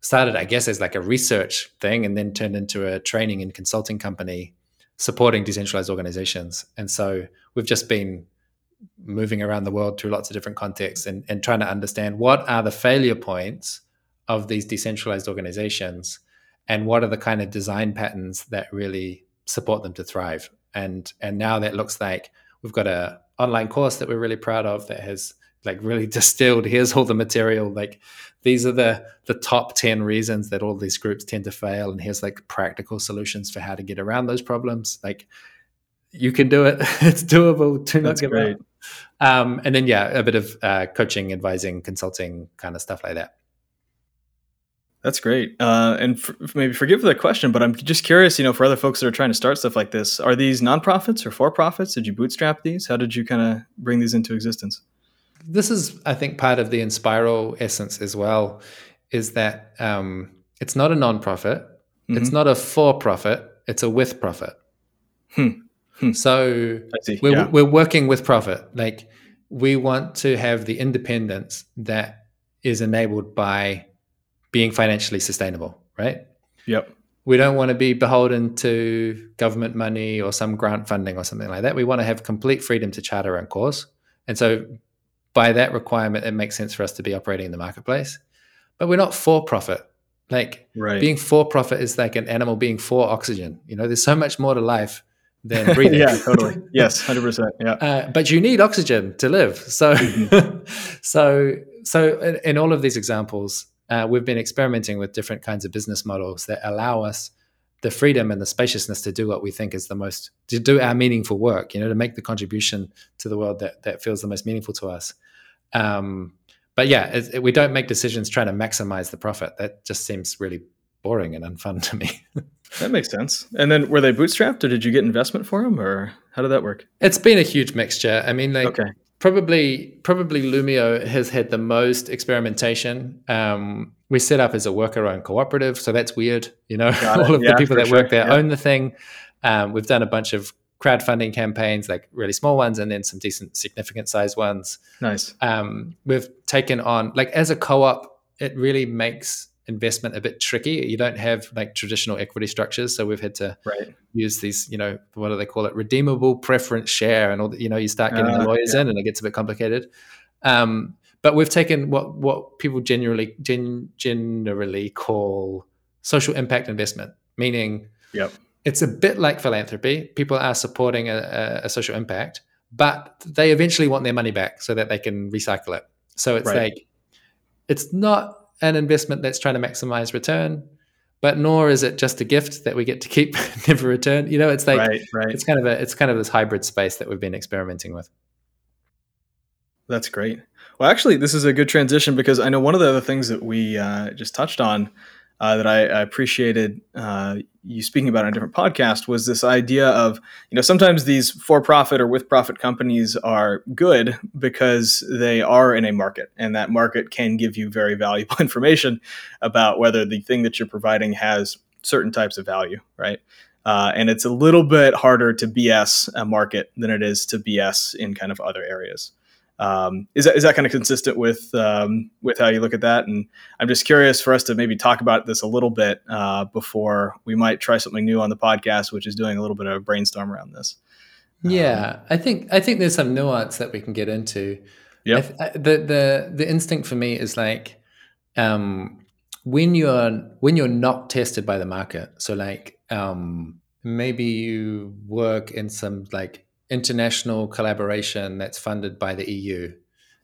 started, I guess, as like a research thing, and then turned into a training and consulting company supporting decentralized organizations. And so we've just been moving around the world through lots of different contexts and, and trying to understand what are the failure points of these decentralized organizations and what are the kind of design patterns that really support them to thrive and and now that looks like we've got a online course that we're really proud of that has like really distilled here's all the material. Like these are the the top 10 reasons that all these groups tend to fail and here's like practical solutions for how to get around those problems. Like you can do it. It's doable. Do not give great. up um, and then yeah a bit of uh, coaching advising consulting kind of stuff like that that's great. Uh, and for, maybe forgive the question, but I'm just curious, you know, for other folks that are trying to start stuff like this, are these nonprofits or for profits? Did you bootstrap these? How did you kind of bring these into existence? This is, I think, part of the Enspiral essence as well, is that um, it's not a nonprofit, mm-hmm. it's not a for profit, it's a with profit. Hmm. Hmm. So we're, yeah. we're working with profit. Like we want to have the independence that is enabled by being financially sustainable, right? Yep. We don't want to be beholden to government money or some grant funding or something like that. We want to have complete freedom to chart our own course. And so, by that requirement, it makes sense for us to be operating in the marketplace. But we're not for profit. Like right. being for profit is like an animal being for oxygen. You know, there's so much more to life than breathing. yeah, totally. Yes, hundred percent. Yeah. Uh, but you need oxygen to live. So, mm-hmm. so, so in, in, all of these examples, uh, we've been experimenting with different kinds of business models that allow us the freedom and the spaciousness to do what we think is the most to do our meaningful work you know to make the contribution to the world that that feels the most meaningful to us. Um, but yeah it, it, we don't make decisions trying to maximize the profit. That just seems really boring and unfun to me. That makes sense. And then were they bootstrapped or did you get investment for them or how did that work? It's been a huge mixture. I mean like okay probably probably Loomio has had the most experimentation. Um, we set up as a worker-owned cooperative, so that's weird. You know, all of yeah, the people that sure. work there yeah. own the thing. Um, we've done a bunch of crowdfunding campaigns, like really small ones, and then some decent, significant size ones. Nice. Um, we've taken on like as a co-op, it really makes investment a bit tricky. You don't have like traditional equity structures, so we've had to right. use these, you know, what do they call it, redeemable preference share, and all. The, you know, you start getting uh, the lawyers yeah. in, and it gets a bit complicated. Um, but we've taken what what people generally gen, generally call social impact investment, meaning yep. it's a bit like philanthropy. People are supporting a, a, a social impact, but they eventually want their money back so that they can recycle it. So it's right. like it's not an investment that's trying to maximize return, but nor is it just a gift that we get to keep never return. You know, it's like right, right. it's kind of a it's kind of this hybrid space that we've been experimenting with. That's great. Well, actually, this is a good transition because I know one of the other things that we uh, just touched on uh, that I, I appreciated uh, you speaking about on a different podcast was this idea of you know sometimes these for-profit or with-profit companies are good because they are in a market and that market can give you very valuable information about whether the thing that you're providing has certain types of value right? Uh, and it's a little bit harder to bs a market than it is to bs in kind of other areas um, is that is that kind of consistent with um, with how you look at that? And I'm just curious for us to maybe talk about this a little bit uh, before we might try something new on the podcast, which is doing a little bit of a brainstorm around this. Yeah, um, I think I think there's some nuance that we can get into. Yeah, the the the instinct for me is like um, when you're when you're not tested by the market. So like um, maybe you work in some like international collaboration that's funded by the EU.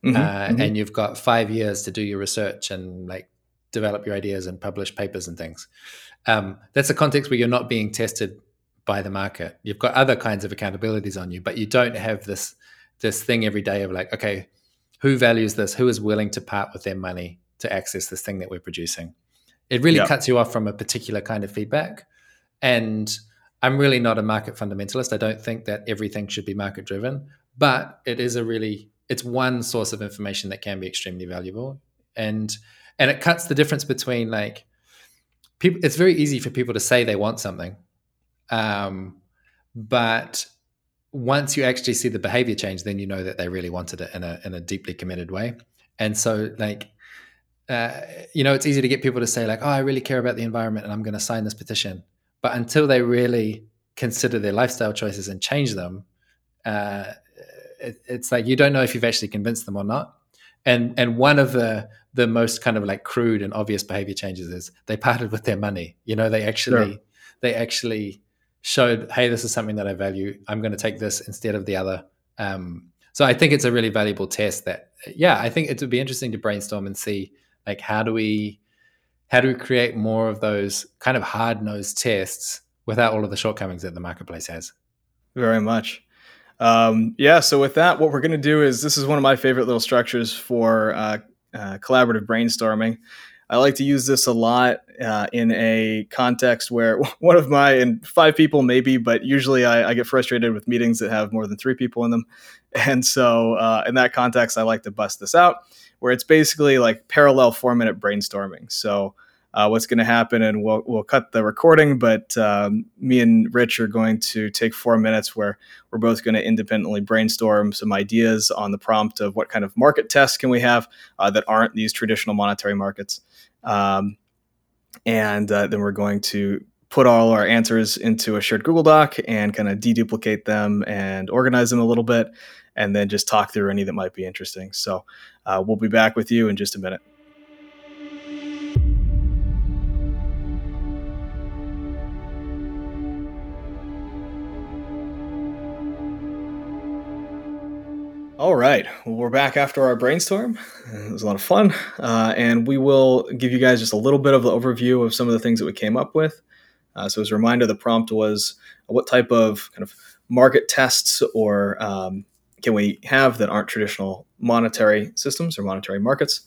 Mm-hmm, uh, mm-hmm. And you've got five years to do your research and like develop your ideas and publish papers and things. Um, that's a context where you're not being tested by the market. You've got other kinds of accountabilities on you, but you don't have this this thing every day of like, okay, who values this? Who is willing to part with their money to access this thing that we're producing? It really cuts you off from a particular kind of feedback. And I'm really not a market fundamentalist. I don't think that everything should be market driven, but it is a really it's one source of information that can be extremely valuable, and and it cuts the difference between like people. It's very easy for people to say they want something, um, but once you actually see the behavior change, then you know that they really wanted it in a in a deeply committed way. And so, like, uh, you know, it's easy to get people to say like, "Oh, I really care about the environment, and I'm going to sign this petition." But until they really consider their lifestyle choices and change them, uh, it, it's like you don't know if you've actually convinced them or not. And and one of the the most kind of like crude and obvious behavior changes is they parted with their money. You know, they actually sure. they actually showed, hey, this is something that I value. I'm going to take this instead of the other. Um, so I think it's a really valuable test. That yeah, I think it would be interesting to brainstorm and see like how do we how do we create more of those kind of hard nosed tests without all of the shortcomings that the marketplace has. Very much. Um, yeah. So with that, what we're going to do is this is one of my favorite little structures for uh, uh, collaborative brainstorming. I like to use this a lot uh, in a context where one of my and five people maybe, but usually I, I, get frustrated with meetings that have more than three people in them, and so uh, in that context, I like to bust this out where it's basically like parallel four minute brainstorming. So uh, what's going to happen, and we'll we'll cut the recording. But um, me and Rich are going to take four minutes where we're both going to independently brainstorm some ideas on the prompt of what kind of market tests can we have uh, that aren't these traditional monetary markets, um, and uh, then we're going to put all our answers into a shared Google Doc and kind of deduplicate them and organize them a little bit, and then just talk through any that might be interesting. So uh, we'll be back with you in just a minute. All right. Well, we're back after our brainstorm. It was a lot of fun. Uh, and we will give you guys just a little bit of the overview of some of the things that we came up with. Uh, so, as a reminder, the prompt was what type of kind of market tests or um, can we have that aren't traditional monetary systems or monetary markets?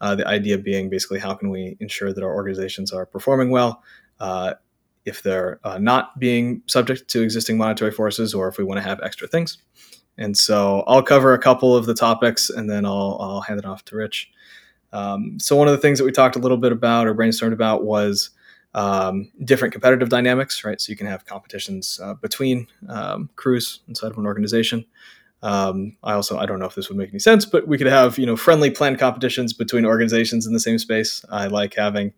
Uh, the idea being basically how can we ensure that our organizations are performing well uh, if they're uh, not being subject to existing monetary forces or if we want to have extra things. And so I'll cover a couple of the topics and then I'll, I'll hand it off to Rich. Um, so, one of the things that we talked a little bit about or brainstormed about was um, different competitive dynamics, right? So, you can have competitions uh, between um, crews inside of an organization. Um, I also I don't know if this would make any sense, but we could have you know friendly planned competitions between organizations in the same space. I like having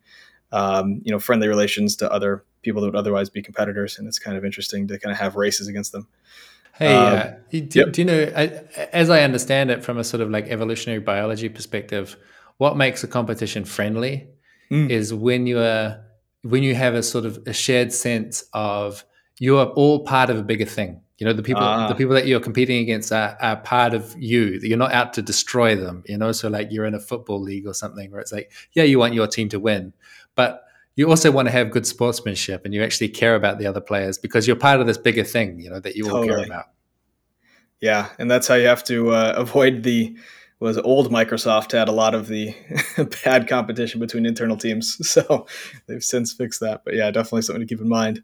um, you know friendly relations to other people that would otherwise be competitors, and it's kind of interesting to kind of have races against them. Hey, um, uh, do, yep. do, you know, I, as I understand it from a sort of like evolutionary biology perspective, what makes a competition friendly mm. is when you are when you have a sort of a shared sense of you are all part of a bigger thing. You know, the people the ah. people that you're competing against are, are part of you. You're not out to destroy them. You know, so like you're in a football league or something where it's like, yeah, you want your team to win, but you also want to have good sportsmanship and you actually care about the other players because you're part of this bigger thing, you know, that you totally. all care about. Yeah, and that's how you have to uh, avoid the was old Microsoft had a lot of the bad competition between internal teams, so they've since fixed that. But yeah, definitely something to keep in mind.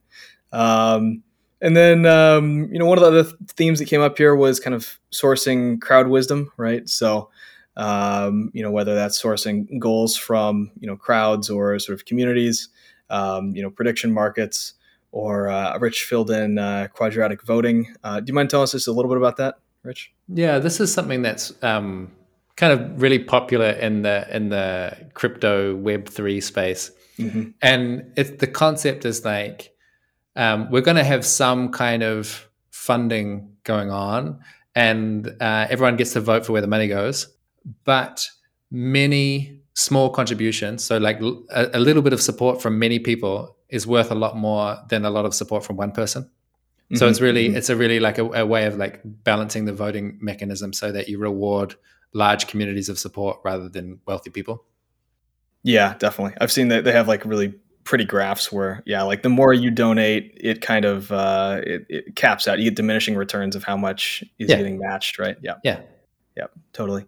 Um, and then um, you know one of the other themes that came up here was kind of sourcing crowd wisdom, right? So um, you know whether that's sourcing goals from you know crowds or sort of communities, um, you know prediction markets, or uh, Rich filled in uh, quadratic voting. Uh, do you mind telling us just a little bit about that, Rich? Yeah, this is something that's um, kind of really popular in the in the crypto Web three space, mm-hmm. and it's the concept is like um, we're going to have some kind of funding going on, and uh, everyone gets to vote for where the money goes but many small contributions, so like a, a, little bit of support from many people is worth a lot more than a lot of support from one person. Mm-hmm. So it's really mm-hmm. it's a really like a, a, way of like balancing the voting mechanism so that you reward large communities of support rather than wealthy people. Yeah, definitely. I've seen that they have like really pretty graphs where yeah, like the more you donate, it kind of uh, it, it caps out. You get diminishing returns of how much is yeah. getting matched, right? Yeah. Yeah. Yeah, totally.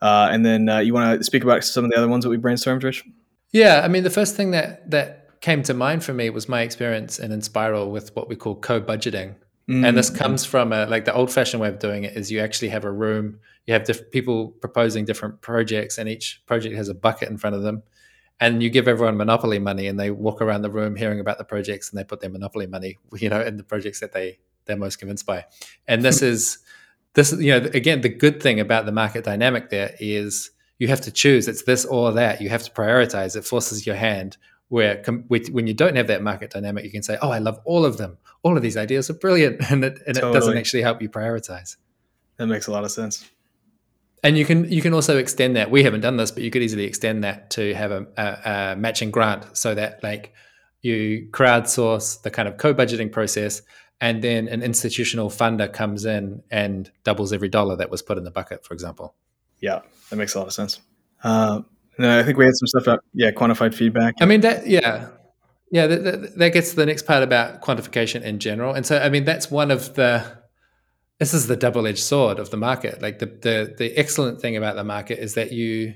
Uh, and then uh, you want to speak about some of the other ones that we brainstormed, Rich? Yeah, I mean, the first thing that that came to mind for me was my experience in Enspiral with what we call co-budgeting, mm-hmm. and this mm. comes from a, like the old-fashioned way of doing it is you actually have a room, you have diff- people proposing different projects, and each project has a bucket in front of them, and you give everyone monopoly money, and they walk around the room hearing about the projects, and they put their monopoly money, you know, in the projects that they they're most convinced by, and this hmm. is this you know again the good thing about the market dynamic there is you have to choose. It's this or that. You have to prioritize. It forces your hand where when you don't have that market dynamic you can say oh i love all of them. All of these ideas are brilliant. And it, and totally. it doesn't actually help you prioritize. That makes a lot of sense and you can you can also extend that. We haven't done this but you could easily extend that to have a, a, a matching grant so that like you crowdsource the kind of co-budgeting process and then an institutional funder comes in and doubles every dollar that was put in the bucket for example. Yeah that makes a lot of sense. Uh, i think we had some stuff about yeah quantified feedback. I mean that yeah. Yeah that, that, that gets to the next part about quantification in general. And so i mean that's one of the this is the double-edged sword of the market like the the, the excellent thing about the market is that you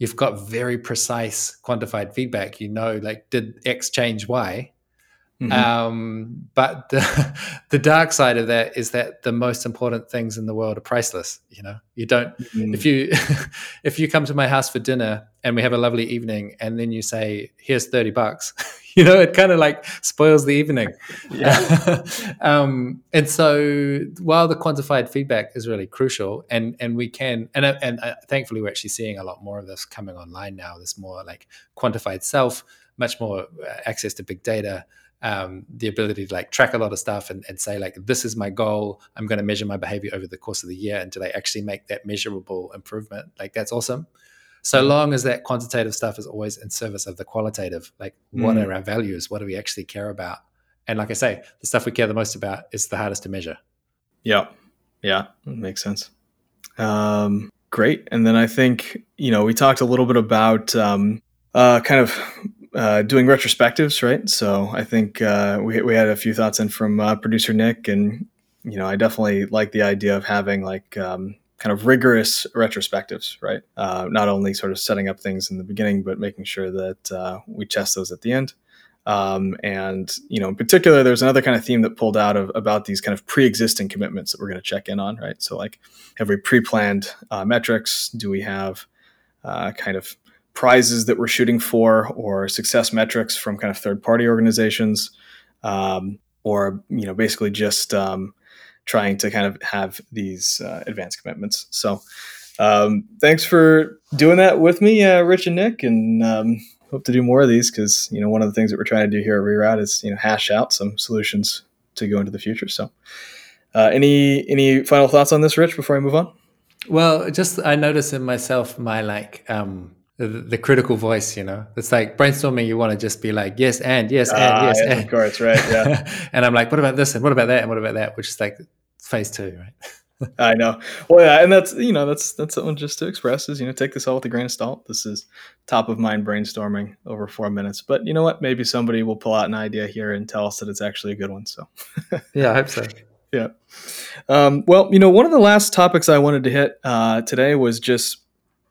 you've got very precise quantified feedback. You know, like did X change Y? Mm-hmm. Um, but the, the dark side of that is that the most important things in the world are priceless. You know, you don't mm-hmm. if you if you come to my house for dinner and we have a lovely evening, and then you say, "Here's thirty bucks," you know, it kind of like spoils the evening. Yeah. um, and so, while the quantified feedback is really crucial, and and we can, and and uh, thankfully, we're actually seeing a lot more of this coming online now. There's more like quantified self, much more uh, access to big data um, the ability to like track a lot of stuff and, and say like this is my goal i'm going to measure my behavior over the course of the year and did i actually make that measurable improvement like that's awesome so mm-hmm. long as that quantitative stuff is always in service of the qualitative like what mm. are our values what do we actually care about and like i say the stuff we care the most about is the hardest to measure yeah yeah makes sense um, great and then i think you know we talked a little bit about um, uh, kind of uh, doing retrospectives, right? So I think uh, we we had a few thoughts in from uh, producer Nick, and you know I definitely like the idea of having like um, kind of rigorous retrospectives, right? Uh, not only sort of setting up things in the beginning, but making sure that uh, we test those at the end. Um, and you know, in particular, there's another kind of theme that pulled out of about these kind of pre-existing commitments that we're going to check in on, right? So like, have we pre-planned uh, metrics? Do we have kind of prizes that we're shooting for or success metrics from kind of third party organizations um, or you know basically just um, trying to kind of have these uh, advanced commitments. So um, thanks for doing that with me uh, rich and nick and um, hope to do more of these because you know one of the things that we're trying to do here at reroute is you know hash out some solutions to go into the future. So uh, any any final thoughts on this rich before i move on? Well just i notice in myself my like um the, the, critical voice, you know. It's like brainstorming, you want to just be like, yes, and yes, and ah, yes, and. Of course, right. Yeah. and I'm like, what about this and what about that and what about that? Which is like phase two, right? I know. Well, yeah, and that's you know that's that's something just to express is you know take this all with a grain of salt. This is top of mind brainstorming over four minutes, but you know what? Maybe somebody will pull out an idea here and tell us that it's actually a good one. So, yeah, I hope so. Yeah. Um, well, you know, one of the last topics I wanted to hit uh, today was just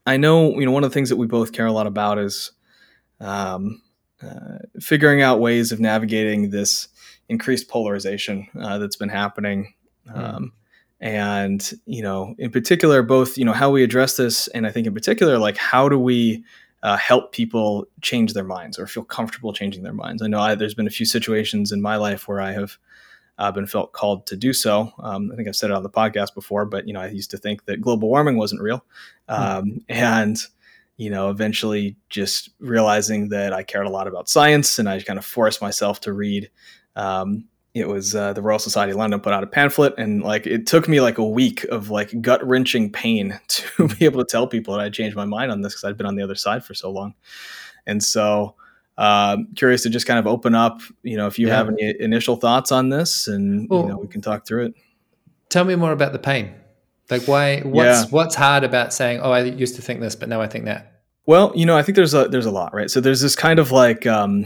I know you know one of the things that we both care a lot about is um, uh, figuring out ways of navigating this increased polarization uh, that's been happening. Um, and you know, in particular, both you know how we address this, and I think in particular, like how do we uh, help people change their minds or feel comfortable changing their minds? I know I, there's been a few situations in my life where I have uh, been felt called to do so. Um, I think I've said it on the podcast before, but you know, I used to think that global warming wasn't real, hmm. um, and you know, eventually just realizing that I cared a lot about science, and I kind of forced myself to read. Um, it was uh, the Royal Society of London put out a pamphlet, and like it took me like a week of like gut wrenching pain to be able to tell people that I changed my mind on this because I'd been on the other side for so long, and so uh, curious to just kind of open up, you know, if you yeah. have any initial thoughts on this, and well, you know, we can talk through it. Tell me more about the pain. Like, why? What's yeah. what's hard about saying, "Oh, I used to think this, but now I think that." Well, you know, I think there's a there's a lot, right? So there's this kind of like, um,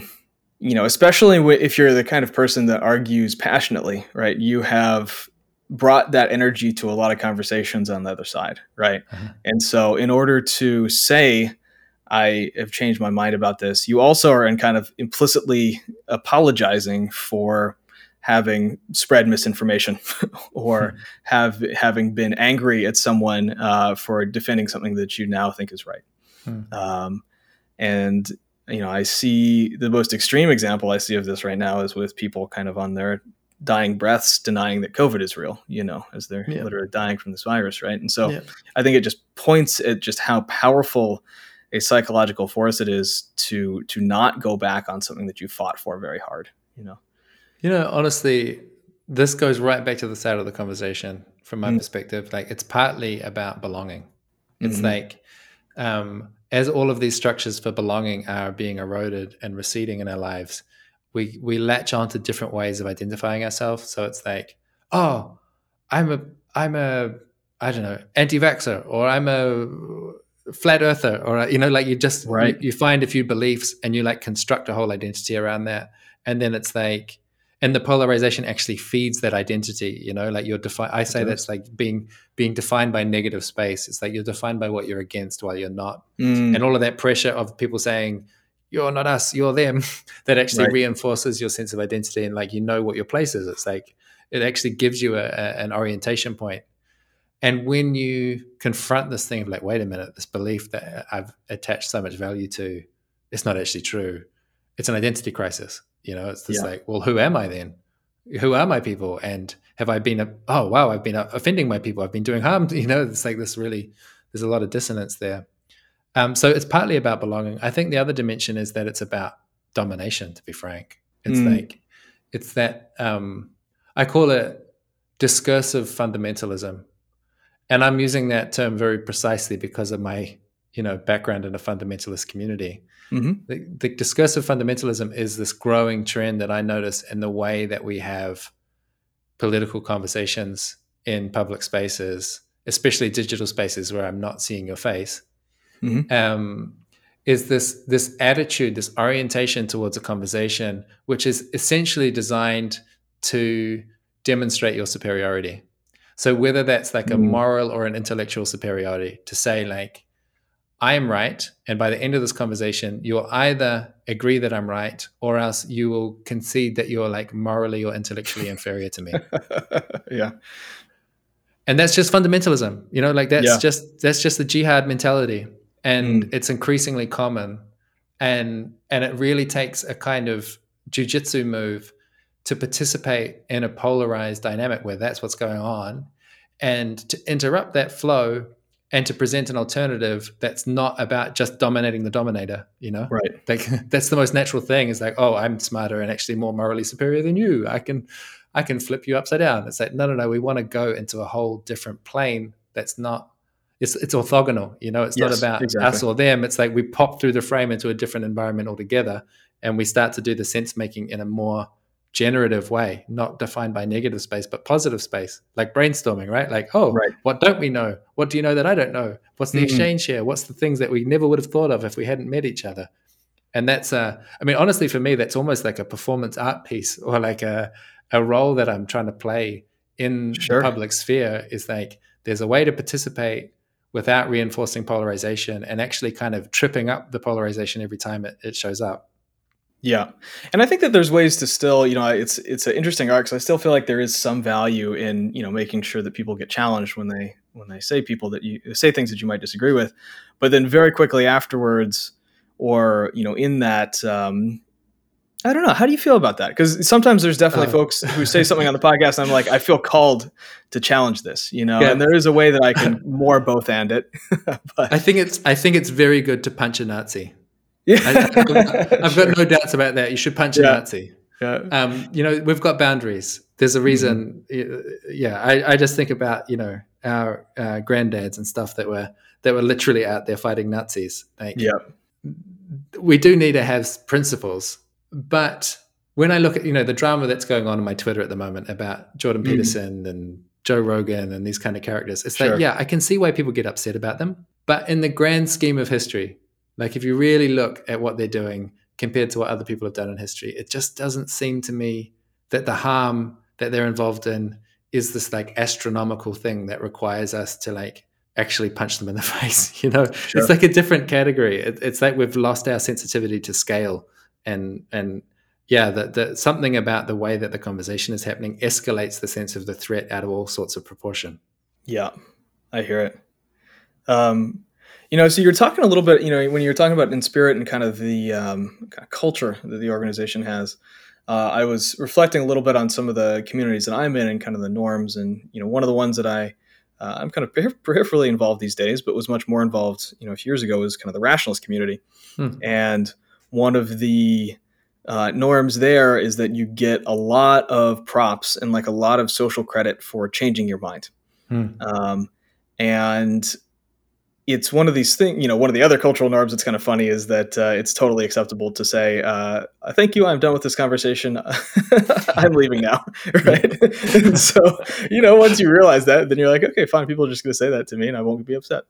you know, especially if you're the kind of person that argues passionately, right? You have brought that energy to a lot of conversations on the other side, right? Uh-huh. And so, in order to say I have changed my mind about this. You also are in kind of implicitly apologizing for having spread misinformation or hmm. have having been angry at someone uh, for defending something that you now think is right. Hmm. Um, and you know, I see the most extreme example I see of this right now is with people kind of on their dying breaths denying that COVID is real, you know, as they're yeah. literally dying from this virus, right? And so yeah. I think it just points at just how powerful a psychological force it is to to not go back on something that you fought for very hard you know you know honestly this goes right back to the start of the conversation from my mm perspective like it's partly about belonging it's mm-hmm. like um, as all of these structures for belonging are being eroded and receding in our lives we we latch on to different ways of identifying ourselves. So it's like, oh, I'm a I'm a I don't know anti-vaxxer, or I'm a flat earther, or you know, like you just right. you, you find a few beliefs and you like construct a whole identity around that, and then it's like and the polarization actually feeds that identity you know like you're defined i say that's like being being defined by negative space. It's like you're defined by what you're against while you're not. Mm, and all of that pressure of people saying you're not us you're them that actually Right. reinforces your sense of identity and like you know what your place is. It's like it actually gives you a, a, an orientation point and when you confront this thing of like wait a minute this belief that i've attached so much value to it's not actually true. It's an identity crisis you know? It's just Yeah. like well who am i then? Who are my people? And have i been a, oh wow i've been offending my people. I've been doing harm you know? It's like this really there's a lot of dissonance there. Um, so it's partly about belonging. I think the other dimension is that it's about domination to be frank. It's Mm. like it's that um, i call it discursive fundamentalism and i'm using that term very precisely because of my you know background in a fundamentalist community mhm. the, the discursive fundamentalism is this growing trend that I notice in the way that we have political conversations in public spaces, especially digital spaces where I'm not seeing your face. Mhm. Um, is this this attitude, this orientation towards a conversation, which is essentially designed to demonstrate your superiority. So whether that's like a Mm. moral or an intellectual superiority, to say like, I am right, and by the end of this conversation, you'll either agree that I'm right, or else you will concede that you're like morally or intellectually inferior to me. yeah. And that's just fundamentalism, you know, like that's Yeah. just that's just the jihad mentality, and Mm. it's increasingly common, and and it really takes a kind of jujitsu move to participate in a polarized dynamic where that's what's going on, and to interrupt that flow and to present an alternative that's not about just dominating the dominator, you know, Right. like that's the most natural thing is like oh i'm smarter and actually more morally superior than you. I can i can flip you upside down. It's like no no no we want to go into a whole different plane that's not it's it's orthogonal you know? It's not about exactly. us or them. It's like we pop through the frame into a different environment altogether and we start to do the sense making in a more generative way not defined by negative space but positive space like brainstorming right like oh Right. what don't we know what do you know that i don't know what's the Mhm. exchange here what's the things that we never would have thought of if we hadn't met each other and that's uh i mean honestly for me that's almost like a performance art piece or like a a role that i'm trying to play in Sure. the public sphere is like there's a way to participate without reinforcing polarization and actually kind of tripping up the polarization every time it, it shows up Yeah, and I think that there's ways to still, you know, it's it's an interesting arc. So I still feel like there is some value in you know making sure that people get challenged when they when they say people that you say things that you might disagree with, but then very quickly afterwards, or you know, in that. Um, I don't know. How do you feel about that? Because sometimes there's definitely Uh. folks who say something on the podcast, and I'm like, I feel called to challenge this, you know. Yeah. And there is a way that I can more both and it. but i think it's i think it's very good to punch a nazi yeah, I, i've got no doubts about that you should punch a nazi yeah. um, you know, we've got boundaries. There's a reason. uh, Yeah, I, I just think about you know our uh, granddads and stuff that were that were literally out there fighting Nazis. Like, yeah. we do need to have principles, but when I look at you know the drama that's going on on my Twitter at the moment about Jordan Mm. Peterson and Joe Rogan and these kind of characters, it's Sure. like yeah, I can see why people get upset about them, but in the grand scheme of history, like if you really look at what they're doing compared to what other people have done in history, it just doesn't seem to me that the harm that they're involved in is this like astronomical thing that requires us to like actually punch them in the face. You know, Sure. it's like a different category. It, it's like we've lost our sensitivity to scale and and yeah, the something about the way that the conversation is happening escalates the sense of the threat out of all sorts of proportion. Yeah, I hear it. Um, you know, so you're talking a little bit, you know, when you're talking about Enspiral and kind of the um, kind of culture that the organization has. Uh, I was reflecting a little bit on some of the communities that I'm in and kind of the norms, and you know, one of the ones that I uh, I'm kind of peripherally involved these days, but was much more involved, you know, a few years ago was kind of the rationalist community, Hmm. and one of the uh, norms there is that you get a lot of props and like a lot of social credit for changing your mind. Hmm. Um, and it's one of these things, you know, one of the other cultural norms that's kind of funny is that uh, it's totally acceptable to say, uh, thank you, I'm done with this conversation. I'm leaving now. right. so, you know, once you realize that, then you're like, okay, fine. People are just going to say that to me and I won't be upset.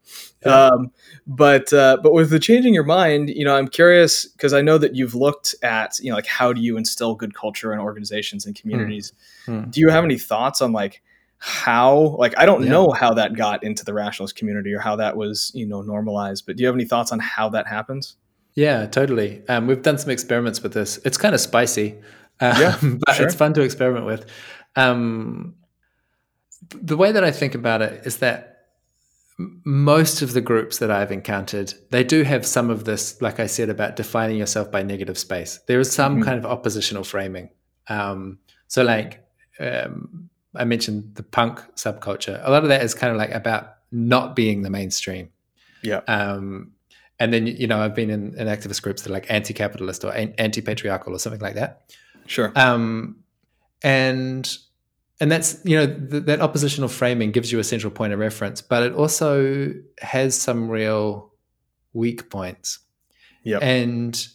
Yeah. Um, but, uh, but with the changing your mind, you know, I'm curious because I know that you've looked at, you know, like how do you instill good culture in organizations and communities? Mm. Do you have any thoughts on like, how like i don't yeah. know how that got into the rationalist community or how that was you know normalized but do you have any thoughts on how that happens yeah totally um, we've done some experiments with this it's kind of spicy um, yeah, but sure. it's fun to experiment with um, the way that i think about it is that most of the groups that i've encountered they do have some of this like i said about defining yourself by negative space there is some mm-hmm. kind of oppositional framing um, so like um, I mentioned the punk subculture. A lot of that is kind of like about not being the mainstream. Yeah. Um, and then you know I've been in, in activist groups that are like anti-capitalist or anti-patriarchal or something like that. Sure. Um, and and that's you know th- that oppositional framing gives you a central point of reference, but it also has some real weak points. Yeah. And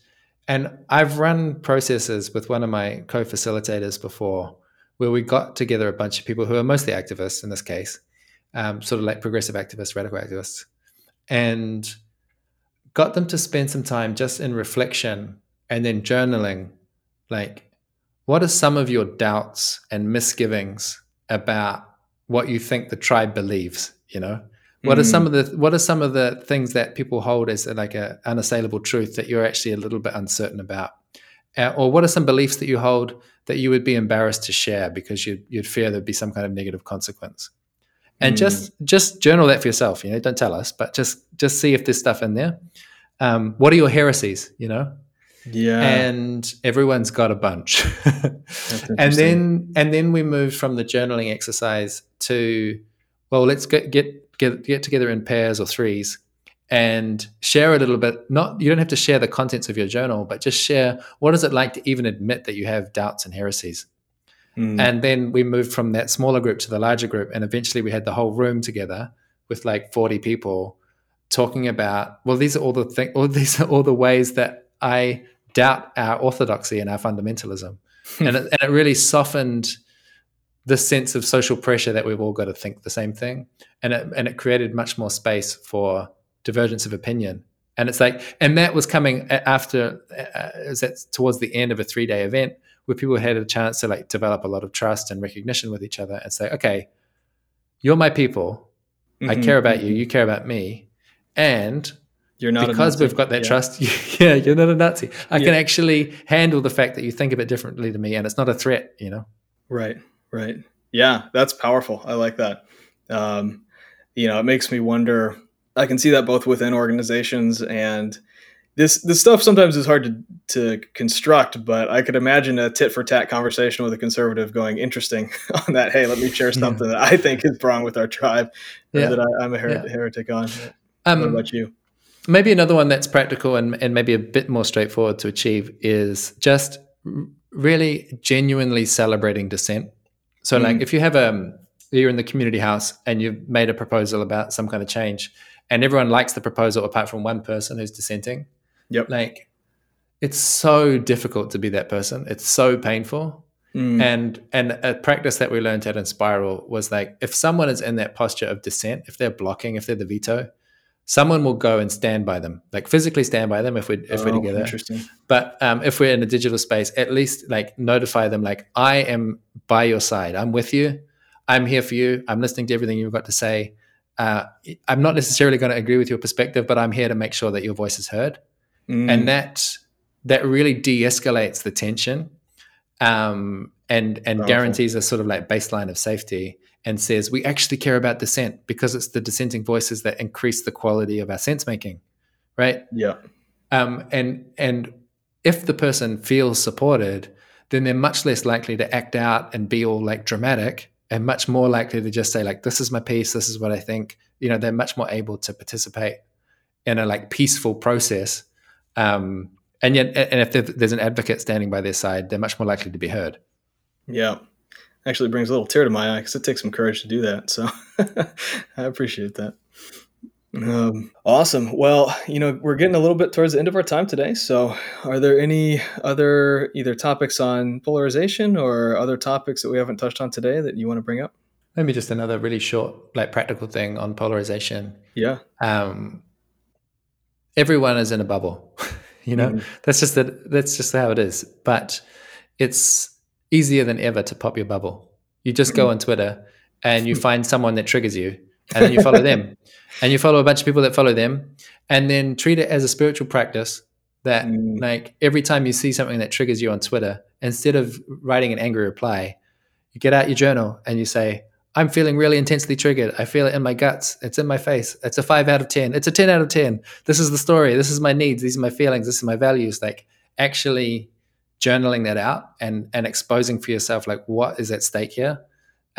and I've run processes with one of my co-facilitators before where we got together a bunch of people who are mostly activists in this case, um, sort of like progressive activists, radical activists, and got them to spend some time just in reflection and then journaling like what are some of your doubts and misgivings about what you think the tribe believes you know what mm. are some of the what are some of the things that people hold as like a unassailable truth that you're actually a little bit uncertain about uh, or what are some beliefs that you hold that you would be embarrassed to share because you'd, you'd fear there'd be some kind of negative consequence? And mm. just just journal that for yourself you know don't tell us but just just see if there's stuff in there. Um, what are your heresies you know? Yeah. And everyone's got a bunch. And then and then we moved from the journaling exercise to well let's get get get, get together in pairs or threes and share a little bit not you don't have to share the contents of your journal but just share what is it like to even admit that you have doubts and heresies. Mm. and then we moved from that smaller group to the larger group and eventually we had the whole room together with like 40 people talking about well these are all the things all these are all the ways that i doubt our orthodoxy and our fundamentalism. And, it, and it really softened the sense of social pressure that we've all got to think the same thing. And it, and it created much more space for divergence of opinion. And it's like, and that was coming after, uh, that towards the end of a three day event where people had a chance to like develop a lot of trust and recognition with each other and say, okay, you're my people. Mm-hmm. I care about you. You care about me. And you're not because we've got that yeah. trust. yeah, you're not a Nazi. I yeah. can actually handle the fact that you think a bit differently to me, and it's not a threat. You know. Right. Right. Yeah, that's powerful. I like that. Um, you know, it makes me wonder I can see that both within organizations and this this stuff sometimes is hard to to construct, but I could imagine a tit for tat conversation with a conservative going interesting on that. Hey, let me share something yeah. that I think is wrong with our tribe, yeah. that I, am a her- yeah. heretic on. Um, what about you? Maybe another one that's practical and, and maybe a bit more straightforward to achieve is just really genuinely celebrating dissent. So, mm. like, if you have a um, you're in the community house and you've made a proposal about some kind of change and everyone likes the proposal apart from one person who's dissenting. Yep. Like it's so difficult to be that person. It's so painful. Mm. And and a practice that we learned at Enspiral was like if someone is in that posture of dissent, if they're blocking, if they're the veto, someone will go and stand by them, like physically stand by them if we're if oh, we're together. Interesting. But um, if we're in a digital space, at least like notify them, like I am by your side. I'm with you. I'm here for you. I'm listening to everything you've got to say uh, I'm not necessarily going to agree with your perspective, but I'm here to make sure that your voice is heard, mm. and that that really de-escalates the tension, um, and and Powerful. guarantees a sort of like baseline of safety, and says we actually care about dissent because it's the dissenting voices that increase the quality of our sense making, right? Yeah. Um, and and if the person feels supported, then they're much less likely to act out and be all like dramatic and much more likely to just say like this is my piece this is what i think. You know they're much more able to participate in a like peaceful process um and yet and if there's an advocate standing by their side they're much more likely to be heard. Yeah. Actually brings a little tear to my eye because it takes some courage to do that so i appreciate that Um, awesome. Well, you know, we're getting a little bit towards the end of our time today. So, are there any other either topics on polarization or other topics that we haven't touched on today that you want to bring up? Maybe just another really short, like practical thing on polarization. Yeah. Um, everyone is in a bubble. you know, mm. that's just that. That's just how it is. But it's easier than ever to pop your bubble. You just go mm. on Twitter and you find someone that triggers you, and then you follow them, and you follow a bunch of people that follow them, and then treat it as a spiritual practice. That mm. like every time you see something that triggers you on Twitter, instead of writing an angry reply, you get out your journal and you say, I'm feeling really intensely triggered. I feel it in my guts. It's in my face. It's a five out of 10. It's a 10 out of 10. This is the story. This is my needs. These are my feelings. This is my values. Like actually journaling that out and, and exposing for yourself, like what is at stake here,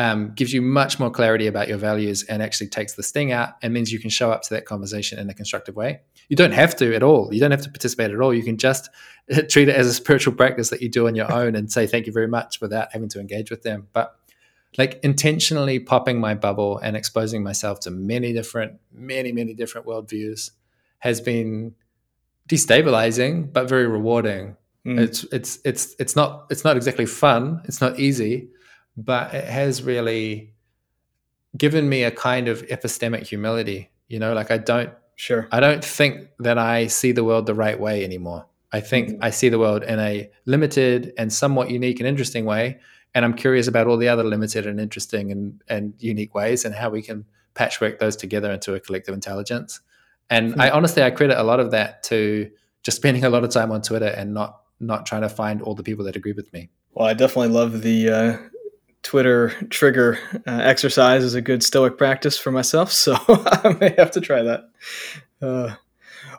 um, gives you much more clarity about your values and actually takes the sting out and means you can show up to that conversation in a constructive way. You don't have to at all. You don't have to participate at all. You can just treat it as a spiritual practice that you do on your own and say thank you very much without having to engage with them. But like intentionally popping my bubble and exposing myself to many different, many, many different worldviews has been destabilizing, but very rewarding. Mm. It's it's it's it's not it's not exactly fun. It's not easy, but it has really given me a kind of epistemic humility. You know, like I don't sure I don't think that I see the world the right way anymore. I think mm. I see the world in a limited and somewhat unique and interesting way and I'm curious about all the other limited and interesting and, and unique ways and how we can patchwork those together into a collective intelligence. And mm-hmm. I honestly I credit a lot of that to just spending a lot of time on Twitter and not not trying to find all the people that agree with me. Well, I definitely love the uh, Twitter trigger uh, exercise is a good stoic practice for myself, so I may have to try that. Uh,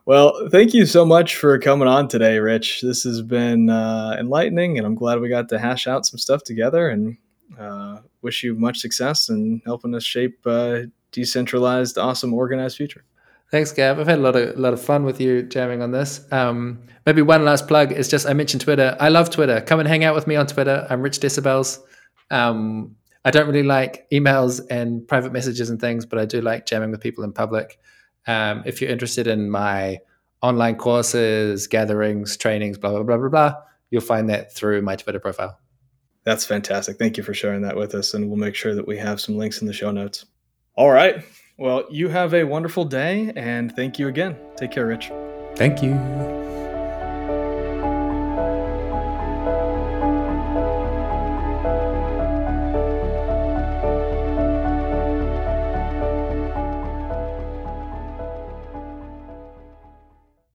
well, thank you so much for coming on today, Rich. This has been uh, enlightening, and I'm glad we got to hash out some stuff together. And uh, wish you much success in helping us shape a decentralized, awesome, organized future. Thanks, Gav. I've had a lot of a lot of fun with you jamming on this. Um, maybe one last plug is just I mentioned Twitter. I love Twitter. Come and hang out with me on Twitter. I'm Rich Decibels. Um, I don't really like emails and private messages and things, but I do like jamming with people in public. Um, if you're interested in my online courses, gatherings, trainings, blah, blah, blah, blah, blah, you'll find that through my Twitter profile. That's fantastic. Thank you for sharing that with us. And we'll make sure that we have some links in the show notes. All right. Well, you have a wonderful day and thank you again. Take care, Rich. Thank you.